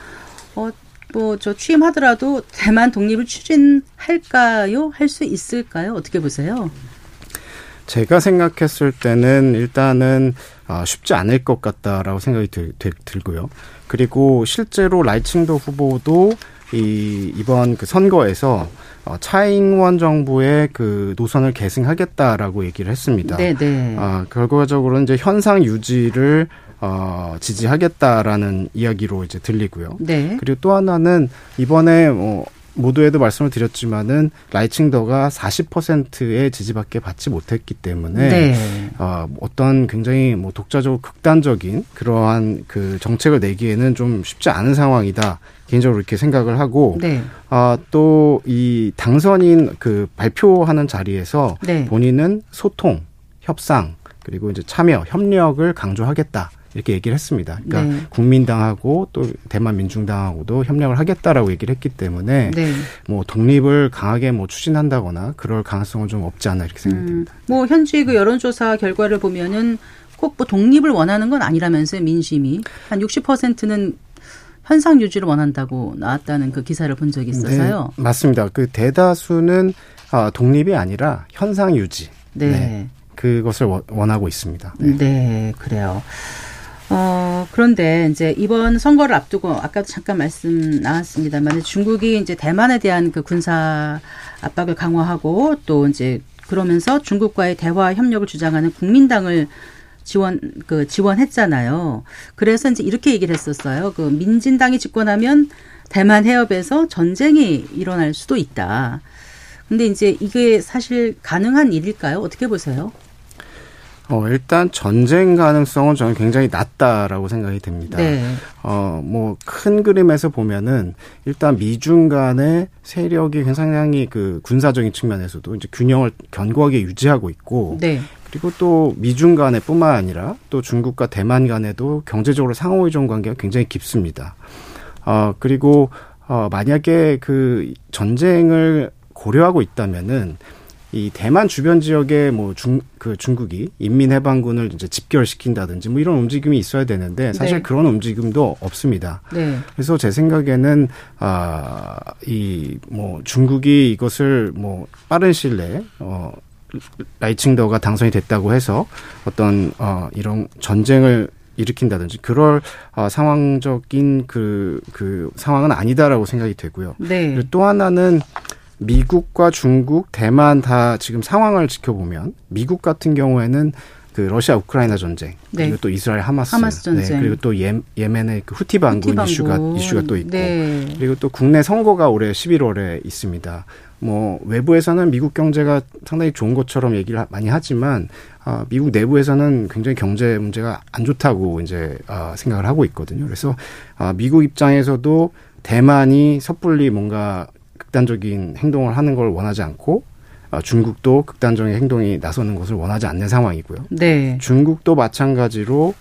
어 뭐저 취임하더라도 대만 독립을 추진할까요? 할 수 있을까요? 어떻게 보세요? 제가 생각했을 때는 일단은 아, 쉽지 않을 것 같다라고 생각이 들, 들, 들고요. 그리고 실제로 라이칭도 후보도 이 이번 그 선거에서 어, 차잉원 정부의 그 노선을 계승하겠다라고 얘기를 했습니다. 네, 네. 아, 결과적으로 이제 현상 유지를 어, 지지하겠다라는 이야기로 이제 들리고요. 네. 그리고 또 하나는 이번에 뭐 모두에도 말씀을 드렸지만은 라이칭더가 40%의 지지밖에 받지 못했기 때문에 네. 어, 어떤 굉장히 뭐 독자적으로 극단적인 그러한 그 정책을 내기에는 좀 쉽지 않은 상황이다. 개인적으로 이렇게 생각을 하고 네. 아, 또 이 당선인 그 발표하는 자리에서 네. 본인은 소통, 협상, 그리고 이제 참여, 협력을 강조하겠다. 이렇게 얘기를 했습니다. 그러니까 네. 국민당하고 또 대만 민중당하고도 협력을 하겠다라고 얘기를 했기 때문에 네. 뭐 독립을 강하게 뭐 추진한다거나 그럴 가능성은 좀 없지 않나 이렇게 생각이 음, 듭니다. 뭐 현지 그 여론조사 결과를 보면은 꼭 뭐 독립을 원하는 건 아니라면서요 민심이 한 60%는 현상 유지를 원한다고 나왔다는 그 기사를 본 적이 있어서요. 네, 맞습니다. 그 대다수는 아, 독립이 아니라 현상 유지. 네. 그것을 원- 원하고 있습니다. 네. 네. 그래요. 어, 그런데 이제 이번 선거를 앞두고 아까도 잠깐 말씀 나왔습니다만 중국이 이제 대만에 대한 그 군사 압박을 강화하고 또 이제 그러면서 중국과의 대화 협력을 주장하는 국민당을 지원 그 지원했잖아요. 그래서 이제 이렇게 얘기를 했었어요. 그 민진당이 집권하면 대만 해협에서 전쟁이 일어날 수도 있다. 근데 이제 이게 사실 가능한 일일까요? 어떻게 보세요? 어, 일단 전쟁 가능성은 저는 굉장히 낮다라고 생각이 됩니다. 네. 어, 뭐, 큰 그림에서 보면은, 일단 미중 간의 세력이 굉장히 그 군사적인 측면에서도 이제 균형을 견고하게 유지하고 있고, 네. 그리고 또 미중 간에 뿐만 아니라 또 중국과 대만 간에도 경제적으로 상호 의존 관계가 굉장히 깊습니다. 어, 그리고, 어, 만약에 그 전쟁을 고려하고 있다면은, 이 대만 주변 지역에 뭐 중 그 중국이 인민해방군을 이제 집결시킨다든지 뭐 이런 움직임이 있어야 되는데 사실 네. 그런 움직임도 없습니다. 네. 그래서 제 생각에는 아 이 뭐 중국이 이것을 뭐 빠른 시일 내에 어 라이칭더가 당선이 됐다고 해서 어떤 어 이런 전쟁을 일으킨다든지 그럴 어, 상황적인 그, 그 상황은 아니다라고 생각이 되고요. 네. 그리고 또 하나는 미국과 중국, 대만 다 지금 상황을 지켜보면 미국 같은 경우에는 그 러시아 우크라이나 전쟁 네. 그리고 또 이스라엘 하마스, 하마스 전쟁. 네, 그리고 또 예, 예멘의 그 후티 반군 이슈가. 이슈가 또 있고 네. 그리고 또 국내 선거가 올해 11월에 있습니다. 뭐 외부에서는 미국 경제가 상당히 좋은 것처럼 얘기를 하- 많이 하지만 아, 미국 내부에서는 굉장히 경제 문제가 안 좋다고 이제 아, 생각을 하고 있거든요. 그래서 아, 미국 입장에서도 대만이 섣불리 뭔가 극단적인 행동을 하는 걸 원하지 않고 아, 중국도 극단적인 행동이 나서는 것을 원하지 않는 상황이고요. 네. 중국도 마찬가지로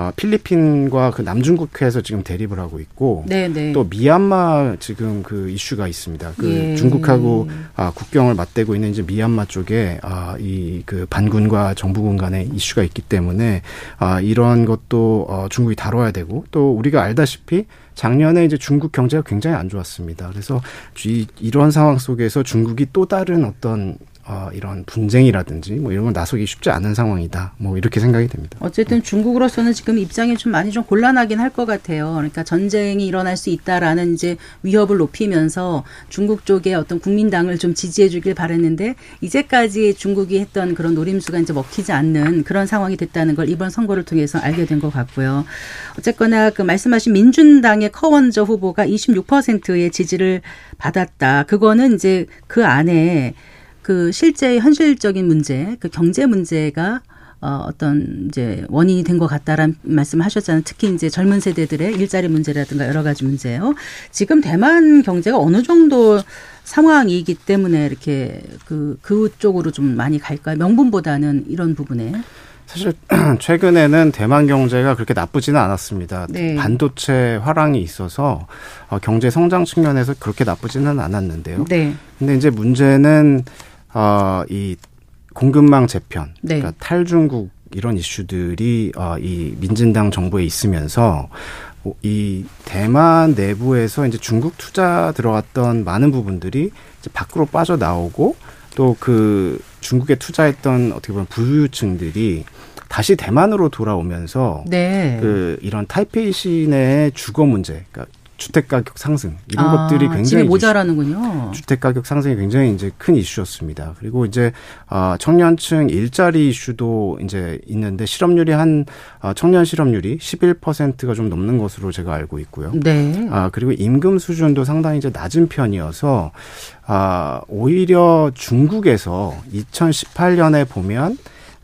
아, 필리핀과 그 남중국해에서 지금 대립을 하고 있고 네, 네. 또 미얀마 지금 그 이슈가 있습니다. 그 예. 중국하고 아, 국경을 맞대고 있는 이제 미얀마 쪽에 아, 이 그 반군과 정부군 간의 이슈가 있기 때문에 아, 이런 것도 어, 중국이 다뤄야 되고 또 우리가 알다시피 작년에 이제 중국 경제가 굉장히 안 좋았습니다. 그래서 이, 이런 상황 속에서 중국이 또 다른 어떤 어, 이런 분쟁이라든지 뭐 이런 걸 나서기 쉽지 않은 상황이다. 뭐 이렇게 생각이 됩니다. 어쨌든 중국으로서는 지금 입장이 좀 많이 좀 곤란하긴 할 것 같아요. 그러니까 전쟁이 일어날 수 있다라는 이제 위협을 높이면서 중국 쪽에 어떤 국민당을 좀 지지해 주길 바랬는데 이제까지 중국이 했던 그런 노림수가 이제 먹히지 않는 그런 상황이 됐다는 걸 이번 선거를 통해서 알게 된 것 같고요. 어쨌거나 그 말씀하신 민준당의 커원저 후보가 26%의 지지를 받았다. 그거는 이제 그 안에 그 실제 현실적인 문제, 그 경제 문제가 어, 어떤 이제 원인이 된 것 같다라는 말씀을 하셨잖아요. 특히 이제 젊은 세대들의 일자리 문제라든가 여러 가지 문제요. 지금 대만 경제가 어느 정도 상황이기 때문에 이렇게 그, 그쪽으로 좀 많이 갈까요? 명분보다는 이런 부분에. 사실 <clears throat> 최근에는 대만 경제가 그렇게 나쁘지는 않았습니다. 네. 반도체 화랑이 있어서 어, 경제 성장 측면에서 그렇게 나쁘지는 않았는데요. 네. 근데 이제 문제는 어, 이 공급망 재편, 네. 그러니까 탈중국 이런 이슈들이 어, 이 민진당 정부에 있으면서 이 대만 내부에서 이제 중국 투자 들어갔던 많은 부분들이 이제 밖으로 빠져나오고 또 그 중국에 투자했던 어떻게 보면 부유층들이 다시 대만으로 돌아오면서 네. 그 이런 타이페이 시내의 주거 문제, 그러니까 주택 가격 상승 이런 아, 것들이 굉장히 모자라는군요. 주택 가격 상승이 굉장히 이제 큰 이슈였습니다. 그리고 이제 아 청년층 일자리 이슈도 이제 있는데 실업률이 한 아, 청년 실업률이 11%가 좀 넘는 것으로 제가 알고 있고요. 네. 아 그리고 임금 수준도 상당히 이제 낮은 편이어서 아 오히려 중국에서 2018년에 보면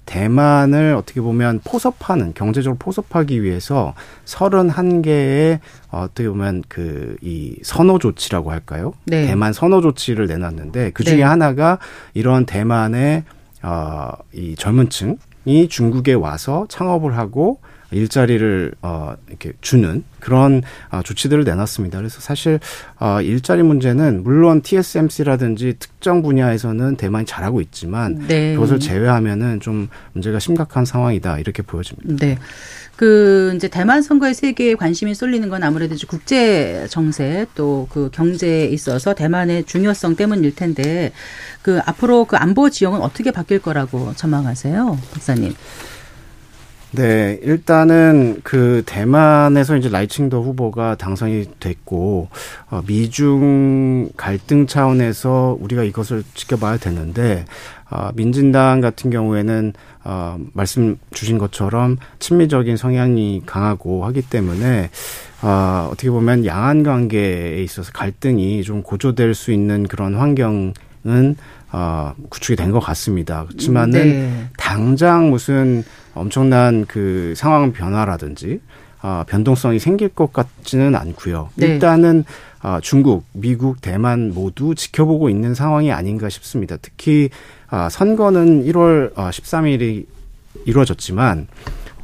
대만을 어떻게 보면 포섭하는 경제적으로 포섭하기 위해서 31개의 어떻게 보면 그 이 선호 조치라고 할까요? 네. 대만 선호 조치를 내놨는데 그 중에 네. 하나가 이런 대만의 어이 젊은 층이 중국에 와서 창업을 하고 일자리를 어 이렇게 주는 그런 어, 조치들을 내놨습니다. 그래서 사실 어 일자리 문제는 물론 TSMC라든지 특정 분야에서는 대만이 잘하고 있지만 네. 그것을 제외하면은 좀 문제가 심각한 상황이다 이렇게 보여집니다. 네. 그 이제 대만 선거에 세계에 관심이 쏠리는 건 아무래도 이제 국제 정세 또 그 경제에 있어서 대만의 중요성 때문일 텐데 그 앞으로 그 안보 지형은 어떻게 바뀔 거라고 전망하세요, 박사님? 네, 일단은 그 대만에서 이제 라이칭더 후보가 당선이 됐고 어, 미중 갈등 차원에서 우리가 이것을 지켜봐야 되는데 어, 민진당 같은 경우에는 어, 말씀 주신 것처럼 친미적인 성향이 강하고 하기 때문에 어, 어떻게 보면 양안 관계에 있어서 갈등이 좀 고조될 수 있는 그런 환경은 어, 구축이 된 것 같습니다. 그렇지만은 네. 당장 무슨 엄청난 그 상황 변화라든지 어, 변동성이 생길 것 같지는 않고요. 네. 일단은 어, 중국, 미국, 대만 모두 지켜보고 있는 상황이 아닌가 싶습니다. 특히 어, 선거는 1월 어, 13일이 이루어졌지만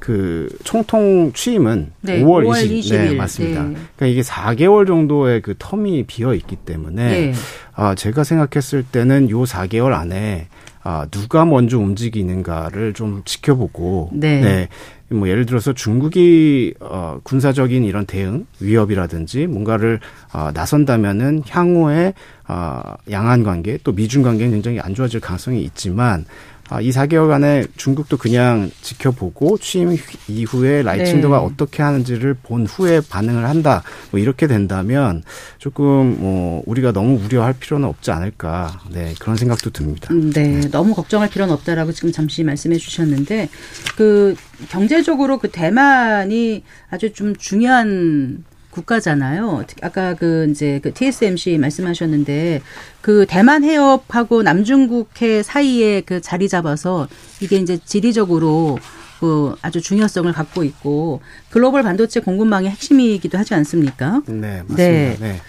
그 총통 취임은 네, 5월, 5월 20일. 20일. 네, 맞습니다. 네. 그러니까 이게 4개월 정도의 그 텀이 비어 있기 때문에 네. 아, 제가 생각했을 때는 요 4개월 안에 아, 누가 먼저 움직이는가를 좀 지켜보고 네. 네. 뭐 예를 들어서 중국이 어 군사적인 이런 대응 위협이라든지 뭔가를 어 나선다면은 향후에 어 양안 관계 또 미중 관계는 굉장히 안 좋아질 가능성이 있지만 아, 이 4개월간에 중국도 그냥 지켜보고 취임 이후에 라이칭도가 네. 어떻게 하는지를 본 후에 반응을 한다. 뭐 이렇게 된다면 조금 뭐 우리가 너무 우려할 필요는 없지 않을까. 네, 그런 생각도 듭니다. 음, 네, 너무 걱정할 필요는 없다라고 지금 잠시 말씀해 주셨는데 그 경제적으로 그 대만이 아주 좀 중요한 국가잖아요. 아까 그 이제 그 TSMC 말씀하셨는데 그 대만 해협하고 남중국해 사이에 그 자리 잡아서 이게 이제 지리적으로 그 아주 중요성을 갖고 있고 글로벌 반도체 공급망의 핵심이기도 하지 않습니까? 네, 맞습니다. 네. 네.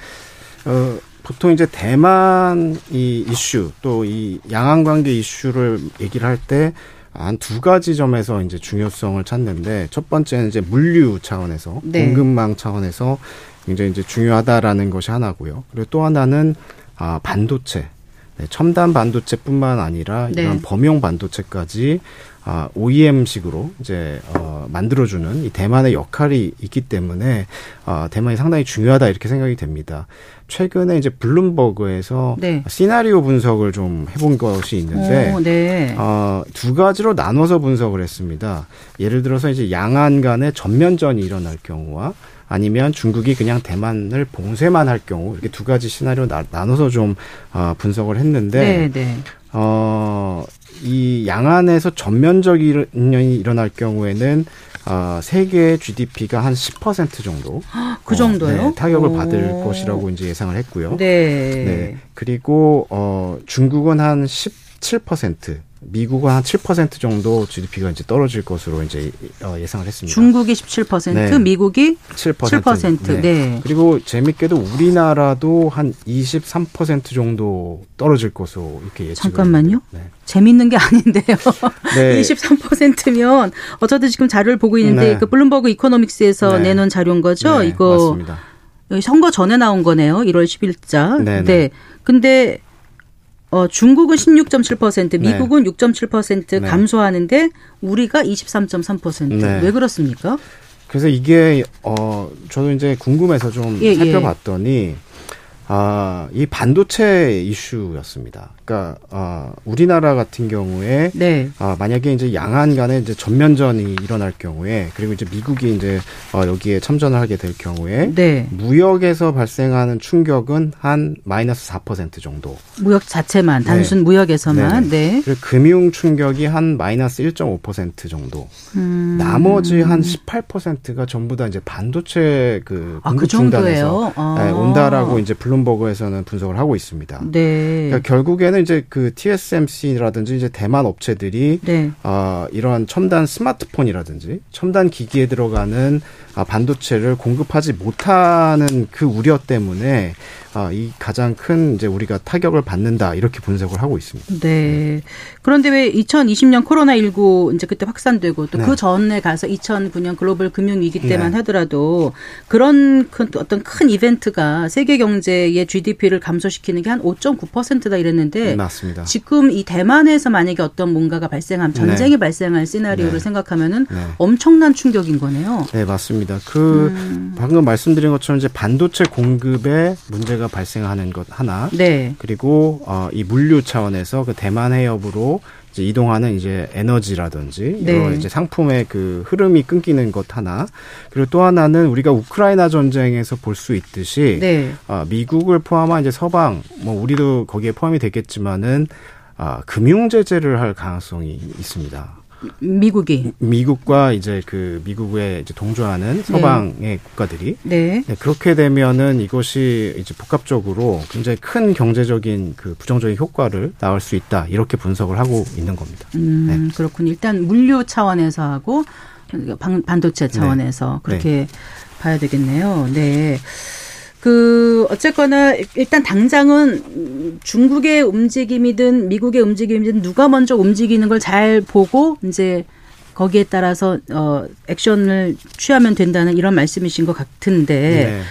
어, 보통 이제 대만 이 이슈 또 이 양안 관계 이슈를 얘기를 할때 한 두 가지 점에서 이제 중요성을 찾는데 첫 번째는 이제 물류 차원에서 네. 공급망 차원에서 굉장히 이제 중요하다라는 것이 하나고요. 그리고 또 하나는 아 반도체 네, 첨단 반도체뿐만 아니라 네. 이런 범용 반도체까지 아, OEM식으로 이제 어, 만들어주는 이 대만의 역할이 있기 때문에 어, 대만이 상당히 중요하다 이렇게 생각이 됩니다. 최근에 이제 블룸버그에서 네. 시나리오 분석을 좀 해본 것이 있는데 오, 네. 어, 두 가지로 나눠서 분석을 했습니다. 예를 들어서 이제 양안 간의 전면전이 일어날 경우와 아니면 중국이 그냥 대만을 봉쇄만 할 경우 이렇게 두 가지 시나리오 나, 나눠서 좀 어, 분석을 했는데 네, 네. 어, 이 양안에서 전면적인이 일어날 경우에는 어, 세계 GDP가 한 10% 정도 그 정도요? 네, 타격을 오. 받을 것이라고 이제 예상을 했고요. 네. 네. 그리고 어 중국은 한 17%, 미국은 한 7% 정도 GDP가 이제 떨어질 것으로 이제 어, 예상을 했습니다. 중국이 17%, 네. 미국이 7%. 7%. 네. 그리고 재밌게도 우리나라도 한 23% 정도 떨어질 것으로 이렇게 예측을 잠깐만요. 네. 재밌는 게 아닌데요. <laughs> 네. 23%면 어쩌다 지금 자료를 보고 있는데 네. 그 블룸버그 이코노믹스에서 네. 내놓은 자료인 거죠. 네, 이거 맞습니다. 선거 전에 나온 거네요. 1월 10일자. 네, 네. 네. 근데 어 중국은 16.7%, 미국은 6.7% 네. 감소하는데 우리가 23.3%. 네. 왜 그렇습니까? 그래서 이게 어 저도 이제 궁금해서 좀 예, 예. 살펴봤더니 아, 이 반도체 이슈였습니다. 그러니까 아, 우리나라 같은 경우에 네. 아, 만약에 이제 양안 간에 이제 전면전이 일어날 경우에 그리고 이제 미국이 이제 어, 여기에 참전을 하게 될 경우에 네. 무역에서 발생하는 충격은 한 마이너스 4% 정도. 무역 자체만 네. 단순 무역에서만 네. 그리고 금융 충격이 한 마이너스 1.5% 정도. 음. 나머지 한 18%가 전부 다 이제 반도체 그 아, 공급 그 중단에서 정도예요? 아. 네, 온다라고 이제 블룸버그에서는 분석을 하고 있습니다. 네. 그러니까 결국에는 이제 그 TSMC라든지 이제 대만 업체들이 네. 아, 이런 첨단 스마트폰이라든지 첨단 기기에 들어가는 아, 반도체를 공급하지 못하는 그 우려 때문에 아, 이 가장 큰 이제 우리가 타격을 받는다 이렇게 분석을 하고 있습니다. 네. 그런데 왜 2020년 코로나 19 이제 그때 확산되고 또그 네. 전에 가서 2009년 글로벌 금융 위기 때만 네. 하더라도 그런 큰 어떤 큰 이벤트가 세계 경제의 GDP를 감소시키는 게 한 5.9%다 이랬는데 맞습니다. 지금 이 대만에서 만약에 어떤 뭔가가 발생하면 전쟁이 발생할 시나리오를 네. 생각하면은 네. 엄청난 충격인 거네요. 네, 맞습니다. 그 음. 방금 말씀드린 것처럼 이제 반도체 공급에 문제가 발생하는 것 하나, 네. 그리고 어, 이 물류 차원에서 그 대만 해협으로 이제 이동하는 이제 에너지라든지 네. 여러 이제 상품의 그 흐름이 끊기는 것 하나, 그리고 또 하나는 우리가 우크라이나 전쟁에서 볼 수 있듯이 네. 아, 미국을 포함한 이제 서방, 뭐 우리도 거기에 포함이 되겠지만은 아, 금융 제재를 할 가능성이 있습니다. 미국이. 미국과 이제 그 미국에 이제 동조하는 서방의 국가들이 네. 네, 그렇게 되면은 이것이 이제 복합적으로 굉장히 큰 경제적인 그 부정적인 효과를 낳을 수 있다 이렇게 분석을 하고 있는 겁니다. 음, 그렇군요. 일단 물류 차원에서 하고 반, 반도체 차원에서 그렇게 봐야 되겠네요. 네. 그 어쨌거나 일단 당장은 중국의 움직임이든 미국의 움직임이든 누가 먼저 움직이는 걸 잘 보고 이제 거기에 따라서 어 액션을 취하면 된다는 이런 말씀이신 것 같은데 네.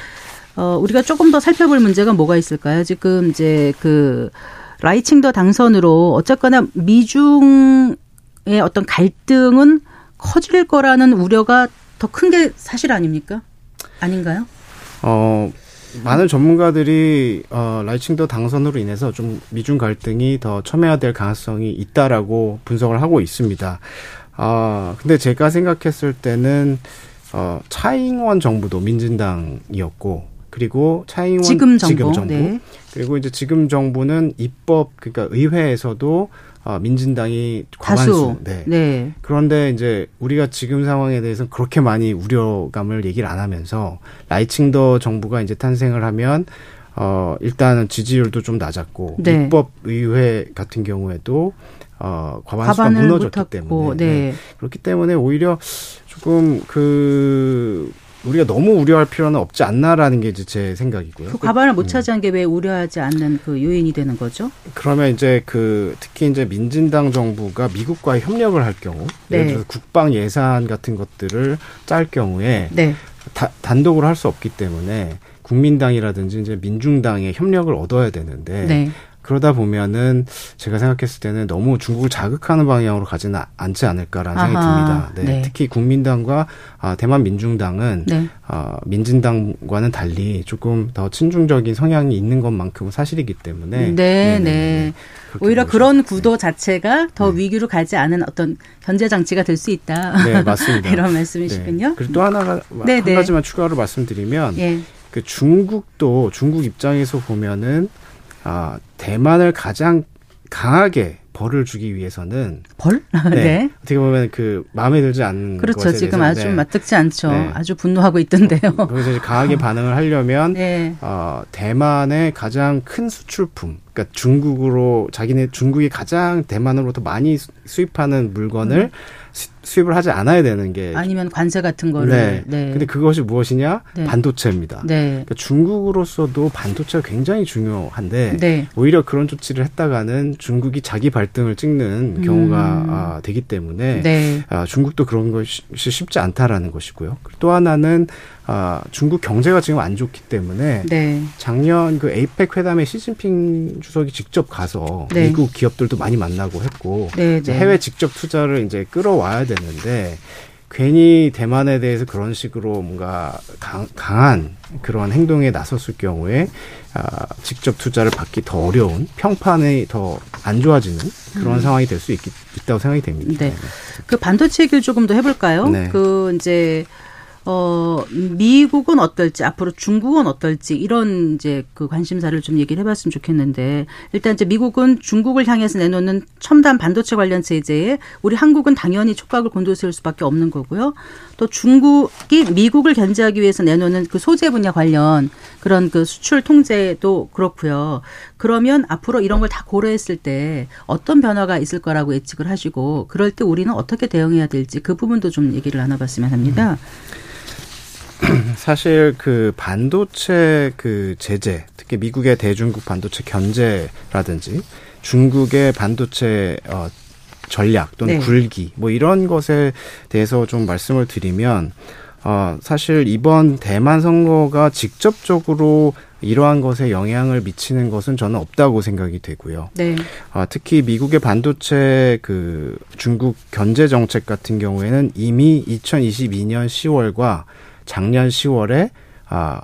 어, 우리가 조금 더 살펴볼 문제가 뭐가 있을까요? 지금 이제 그 라이칭더 당선으로 어쨌거나 미중의 어떤 갈등은 커질 거라는 우려가 더 큰 게 사실 아닙니까? 아닌가요? 어 많은 전문가들이 어 라이칭더 당선으로 인해서 좀 미중 갈등이 더 첨예화될 가능성이 있다라고 분석을 하고 있습니다. 아 근데 제가 생각했을 때는 어 차잉원 정부도 민진당이었고 그리고 차잉원 지금 정부. 네. 그리고 이제 지금 정부는 입법 그러니까 의회에서도 어, 민진당이 과반수. 네. 네. 그런데 이제 우리가 지금 상황에 대해서는 그렇게 많이 우려감을 얘기를 안 하면서 라이칭더 정부가 이제 탄생을 하면 어 일단은 지지율도 좀 낮았고 네. 입법 의회 같은 경우에도 어 과반수가 무너졌기 때문에 네. 그렇기 때문에 오히려 조금 그 우리가 너무 우려할 필요는 없지 않나라는 게 이제 제 생각이고요. 그 과반을 못 차지한 게 왜 우려하지 않는 그 요인이 되는 거죠? 그러면 이제 그 특히 이제 민진당 정부가 미국과 협력을 할 경우 네. 예를 들어서 국방 예산 같은 것들을 짤 경우에 네. 다- 단독으로 할 수 없기 때문에 국민당이라든지 이제 민중당의 협력을 얻어야 되는데 네. 그러다 보면은 제가 생각했을 때는 너무 중국을 자극하는 방향으로 가지는 않지 않을까라는 생각이 아하, 듭니다. 네. 네. 특히 국민당과 아, 대만 민중당은 네. 아, 민진당과는 달리 조금 더 친중적인 성향이 있는 것만큼은 사실이기 때문에 네, 네. 그렇게 오히려 보고 그런 싶습니다. 구도 자체가 더 위기로 가지 않은 어떤 견제 장치가 될 수 있다. 네, 맞습니다. <laughs> 이런 말씀이시군요. 네. 그리고 또 하나가 네, 한 네. 가지만 추가로 말씀드리면 예. 그 중국도 중국 입장에서 보면은 아 대만을 가장 강하게 벌을 주기 위해서는 벌? <laughs> 네, 네. 어떻게 보면 그 마음에 들지 않는 그렇죠. 지금 대해서, 아주 네. 마뜩지 않죠. 네. 아주 분노하고 있던데요. 거기서 이제 강하게 <laughs> 반응을 하려면 네. 어, 대만의 가장 큰 수출품, 그러니까 중국으로 자기네 중국이 가장 대만으로부터 많이 수- 수입하는 물건을 수- 수입을 하지 않아야 되는 게 음. 아니면 관세 같은 거를. 네. 네. 근데 그것이 무엇이냐? 네. 반도체입니다. 네. 그러니까 중국으로서도 반도체가 굉장히 중요한데 네. 오히려 그런 조치를 했다가는 중국이 자기 발등을 찍는 경우가 음. 아, 되기 때문에 네. 아, 중국도 그런 것이 쉽지 않다라는 것이고요. 또 하나는 아, 중국 경제가 지금 안 좋기 때문에 네. 작년 그 에이펙 회담에 시진핑 주석이 직접 가서 네. 미국 기업들도 많이 만나고 했고 네. 네. 해외 직접 투자를 이제 끌어와야 되는데 괜히 대만에 대해서 그런 식으로 뭔가 강, 강한 그런 행동에 나섰을 경우에 아, 직접 투자를 받기 더 어려운 평판이 더 안 좋아지는 그런 상황이 될 수 있다고 생각이 됩니다. 음. 네. 그 반도체 얘기를 조금 더 해볼까요? 네. 그 이제 어 미국은 어떨지 앞으로 중국은 어떨지 이런 이제 그 관심사를 좀 얘기를 해봤으면 좋겠는데 일단 이제 미국은 중국을 향해서 내놓는 첨단 반도체 관련 제재에 우리 한국은 당연히 촉각을 곤두세울 수밖에 없는 거고요. 또 중국이 미국을 견제하기 위해서 내놓는 그 소재 분야 관련 그런 그 수출 통제도 그렇고요. 그러면 앞으로 이런 걸 다 고려했을 때 어떤 변화가 있을 거라고 예측을 하시고 그럴 때 우리는 어떻게 대응해야 될지 그 부분도 좀 얘기를 나눠봤으면 합니다. <clears throat> 사실 그 반도체 그 제재, 특히 미국의 대중국 반도체 견제라든지 중국의 반도체 어 전략 또는 네. 굴기 뭐 이런 것에 대해서 좀 말씀을 드리면 어 사실 이번 대만 선거가 직접적으로 이러한 것에 영향을 미치는 것은 저는 없다고 생각이 되고요. 네. 아, 특히 미국의 반도체 그 중국 견제 정책 같은 경우에는 이미 2022년 10월과 작년 10월에 아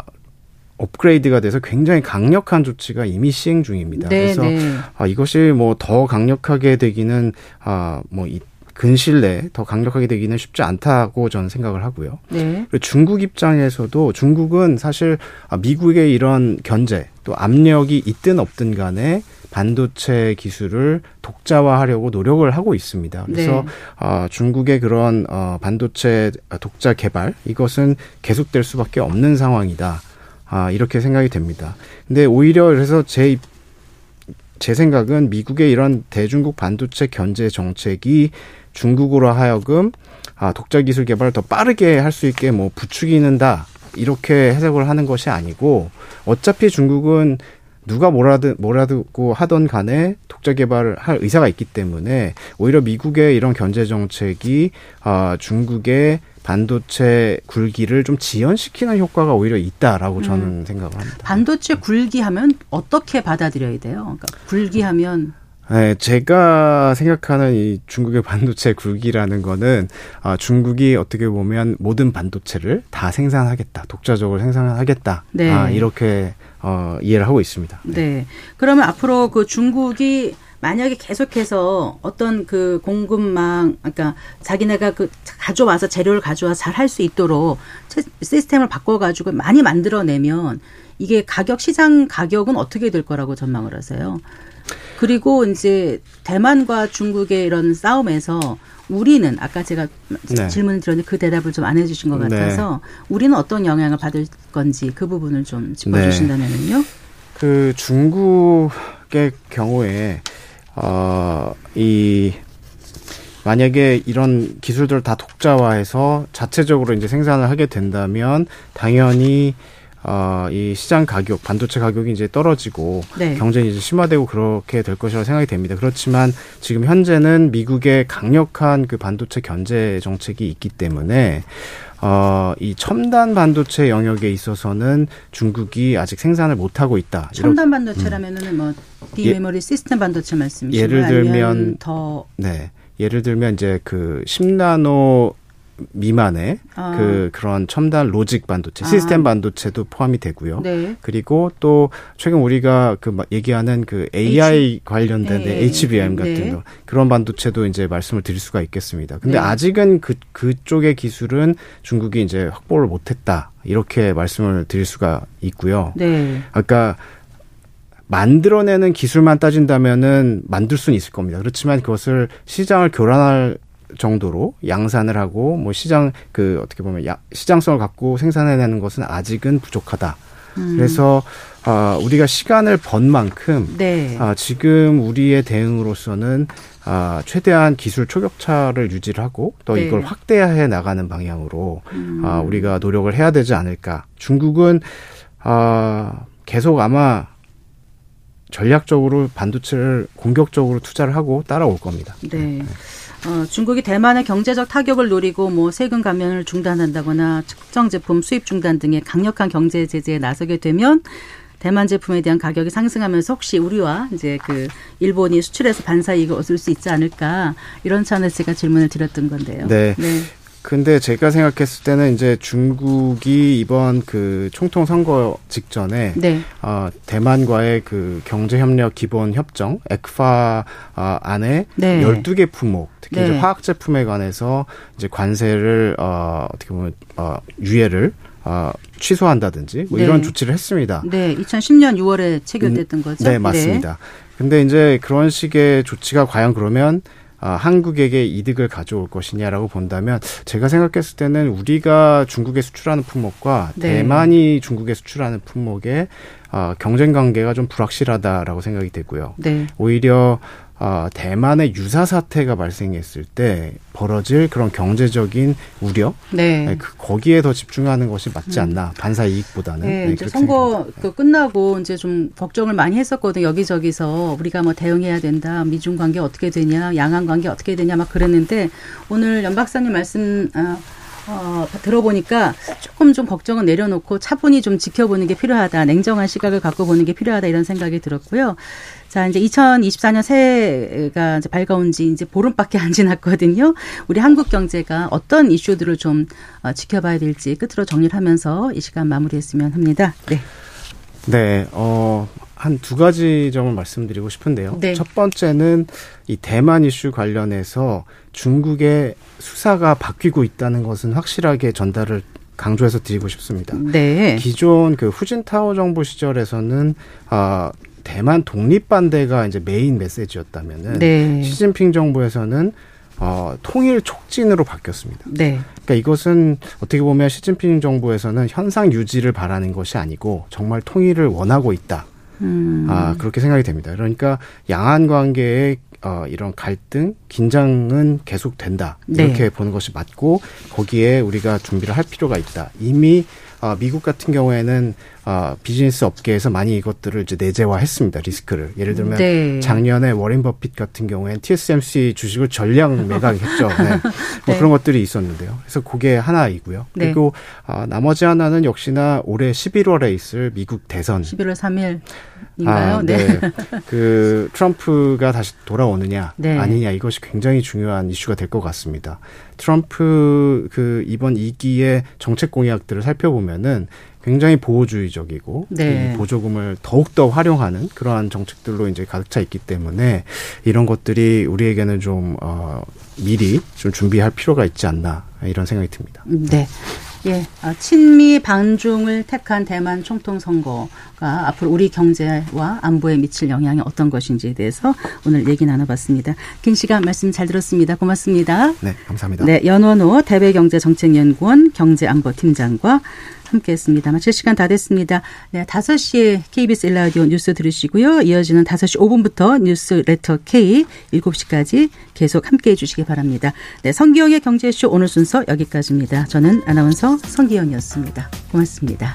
업그레이드가 돼서 굉장히 강력한 조치가 이미 시행 중입니다. 네, 그래서 네. 아, 이것이 뭐 더 강력하게 되기는 아뭐 근실 내에 더 강력하게 되기는 쉽지 않다고 저는 생각을 하고요. 네. 그리고 중국 입장에서도 중국은 사실 아, 미국의 이런 견제 또 압력이 있든 없든 간에 반도체 기술을 독자화하려고 노력을 하고 있습니다. 그래서 네. 아, 중국의 그런 어, 반도체 독자 개발 이것은 계속될 수밖에 없는 상황이다. 아, 이렇게 생각이 됩니다. 근데 오히려 그래서 제, 입- 제 생각은 미국의 이런 대중국 반도체 견제 정책이 중국으로 하여금 아, 독자 기술 개발을 더 빠르게 할 수 있게 뭐 부추기는다. 이렇게 해석을 하는 것이 아니고 어차피 중국은 누가 뭐라든 뭐라고 하던 간에 독자 개발을 할 의사가 있기 때문에 오히려 미국의 이런 견제 정책이 아, 중국의 반도체 굴기를 좀 지연시키는 효과가 오히려 있다라고 저는 생각을 합니다. 반도체 굴기하면 어떻게 받아들여야 돼요? 그러니까 굴기하면 네, 제가 생각하는 이 중국의 반도체 굴기라는 거는 아, 중국이 어떻게 보면 모든 반도체를 다 생산하겠다, 독자적으로 생산하겠다, 네. 아, 이렇게 어, 이해를 하고 있습니다. 네. 그러면 앞으로 그 중국이 만약에 계속해서 어떤 그 공급망, 그러니까 자기네가 그 가져와서 재료를 가져와서 잘할 수 있도록 체- 시스템을 바꿔가지고 많이 만들어내면 이게 가격, 시장 가격은 어떻게 될 거라고 전망을 하세요? 그리고 이제 대만과 중국의 이런 싸움에서 우리는 아까 제가 네. 질문을 드렸는데 그 대답을 좀 안 해주신 것 네. 같아서 우리는 어떤 영향을 받을 건지 그 부분을 좀 짚어주신다면요. 그 중국의 경우에 어이 만약에 이런 기술들을 다 독자화해서 자체적으로 이제 생산을 하게 된다면 당연히 어 이 시장 가격 반도체 가격이 이제 떨어지고 네. 경쟁이 이제 심화되고 그렇게 될 것이라고 생각이 됩니다. 그렇지만 지금 현재는 미국의 강력한 그 반도체 견제 정책이 있기 때문에 어, 이 첨단 반도체 영역에 있어서는 중국이 아직 생산을 못 하고 있다. 첨단 반도체라면은 뭐 디메모리 예, 시스템 반도체 말씀이신가요? 예를 들면 더 네. 예를 들면 이제 그 10나노 미만의 아. 그 그런 첨단 로직 반도체, 아. 시스템 반도체도 포함이 되고요. 네. 그리고 또 최근 우리가 그 얘기하는 그 AI H. 관련된 네. HBM 같은 네. 거 그런 반도체도 이제 말씀을 드릴 수가 있겠습니다. 근데 네. 아직은 그 그쪽의 기술은 중국이 이제 확보를 못 했다 이렇게 말씀을 드릴 수가 있고요. 네. 아까 만들어내는 기술만 따진다면은 만들 수는 있을 겁니다. 그렇지만 그것을 시장을 교란할 정도로 양산을 하고 뭐 시장 그 어떻게 보면 야, 시장성을 갖고 생산해내는 것은 아직은 부족하다. 음. 그래서 아, 우리가 시간을 번 만큼 네. 아, 지금 우리의 대응으로서는 아, 최대한 기술 초격차를 유지를 하고 또 네. 이걸 확대해 나가는 방향으로 음. 아, 우리가 노력을 해야 되지 않을까. 중국은 아, 계속 아마 전략적으로 반도체를 공격적으로 투자를 하고 따라올 겁니다. 네. 네. 어, 중국이 대만의 경제적 타격을 노리고 뭐 세금 감면을 중단한다거나 특정 제품 수입 중단 등의 강력한 경제 제재에 나서게 되면 대만 제품에 대한 가격이 상승하면서 혹시 우리와 이제 그 일본이 수출해서 반사 이익을 얻을 수 있지 않을까 이런 차원에서 제가 질문을 드렸던 건데요. 네. 네. 근데 제가 생각했을 때는 이제 중국이 이번 그 총통 선거 직전에 네. 어, 대만과의 그 경제 협력 기본 협정 에크파 어, 안에 네. 12개 품목 특히 네. 이제 화학 제품에 관해서 이제 관세를 어 어떻게 보면 어 유예를 어, 취소한다든지 뭐 네. 이런 조치를 했습니다. 네, 2010년 6월에 체결됐던 거죠. 네, 맞습니다. 네. 근데 이제 그런 식의 조치가 과연 그러면 아, 한국에게 이득을 가져올 것이냐라고 본다면 제가 생각했을 때는 우리가 중국에 수출하는 품목과 네. 대만이 중국에 수출하는 품목의 아, 경쟁 관계가 좀 불확실하다라고 생각이 되고요. 네. 오히려 어, 대만의 유사 사태가 발생했을 때 벌어질 그런 경제적인 우려, 네. 네, 그 거기에 더 집중하는 것이 맞지 않나 음. 반사 이익보다는. 네, 네 이제 선거 그 끝나고 이제 좀 걱정을 많이 했었거든 요 여기저기서 우리가 뭐 대응해야 된다, 미중 관계 어떻게 되냐, 양안 관계 어떻게 되냐 막 그랬는데 오늘 연 박사님 말씀. 어, 어, 들어보니까 조금 좀 걱정은 내려놓고 차분히 좀 지켜보는 게 필요하다. 냉정한 시각을 갖고 보는 게 필요하다. 이런 생각이 들었고요. 자, 이제 2024년 새해가 이제 밝아온 지 이제 보름밖에 안 지났거든요. 우리 한국 경제가 어떤 이슈들을 좀 어, 지켜봐야 될지 끝으로 정리를 하면서 이 시간 마무리했으면 합니다. 네. 네, 어, 한 두 가지 점을 말씀드리고 싶은데요. 네. 첫 번째는 이 대만 이슈 관련해서 중국의 수사가 바뀌고 있다는 것은 확실하게 전달을 강조해서 드리고 싶습니다. 네. 기존 그 후진타오 정부 시절에서는 아 대만 독립 반대가 이제 메인 메시지였다면은 네. 시진핑 정부에서는 어, 통일 촉진으로 바뀌었습니다. 네. 그러니까 이것은 어떻게 보면 시진핑 정부에서는 현상 유지를 바라는 것이 아니고 정말 통일을 원하고 있다. 음. 아, 그렇게 생각이 됩니다. 그러니까 양안 관계에 어, 이런 갈등, 긴장은 계속된다. 이렇게 네. 보는 것이 맞고 거기에 우리가 준비를 할 필요가 있다. 이미 어, 미국 같은 경우에는 어, 비즈니스 업계에서 많이 이것들을 이제 내재화했습니다. 리스크를. 예를 들면 네. 작년에 워렌 버핏 같은 경우에는 TSMC 주식을 전량 <laughs> 매각했죠. 네. 뭐 네. 그런 것들이 있었는데요. 그래서 그게 하나이고요. 네. 그리고 어, 나머지 하나는 역시나 올해 11월에 있을 미국 대선. 11월 3일. 인가요? 아, 네. 네. <laughs> 그 트럼프가 다시 돌아오느냐 네. 아니냐 이것이 굉장히 중요한 이슈가 될 것 같습니다. 트럼프 그 이번 2기의 정책 공약들을 살펴보면은 굉장히 보호주의적이고 네. 이 보조금을 더욱더 활용하는 그러한 정책들로 이제 가득 차 있기 때문에 이런 것들이 우리에게는 좀 어, 미리 좀 준비할 필요가 있지 않나 이런 생각이 듭니다. 네. 예, 아, 친미 반중을 택한 대만 총통 선거가 앞으로 우리 경제와 안보에 미칠 영향이 어떤 것인지에 대해서 오늘 얘기 나눠봤습니다. 긴 시간 말씀 잘 들었습니다. 고맙습니다. 네, 감사합니다. 네, 연원호 대외경제정책연구원 경제안보팀장과 함께 했습니다. 마칠 시간 다 됐습니다. 네, 5시에 KBS 일라디오 뉴스 들으시고요. 이어지는 5시 5분부터 뉴스 레터 K 7시까지 계속 함께 해 주시기 바랍니다. 네, 성기영의 경제쇼 오늘 순서 여기까지입니다. 저는 아나운서 성기영이었습니다. 고맙습니다.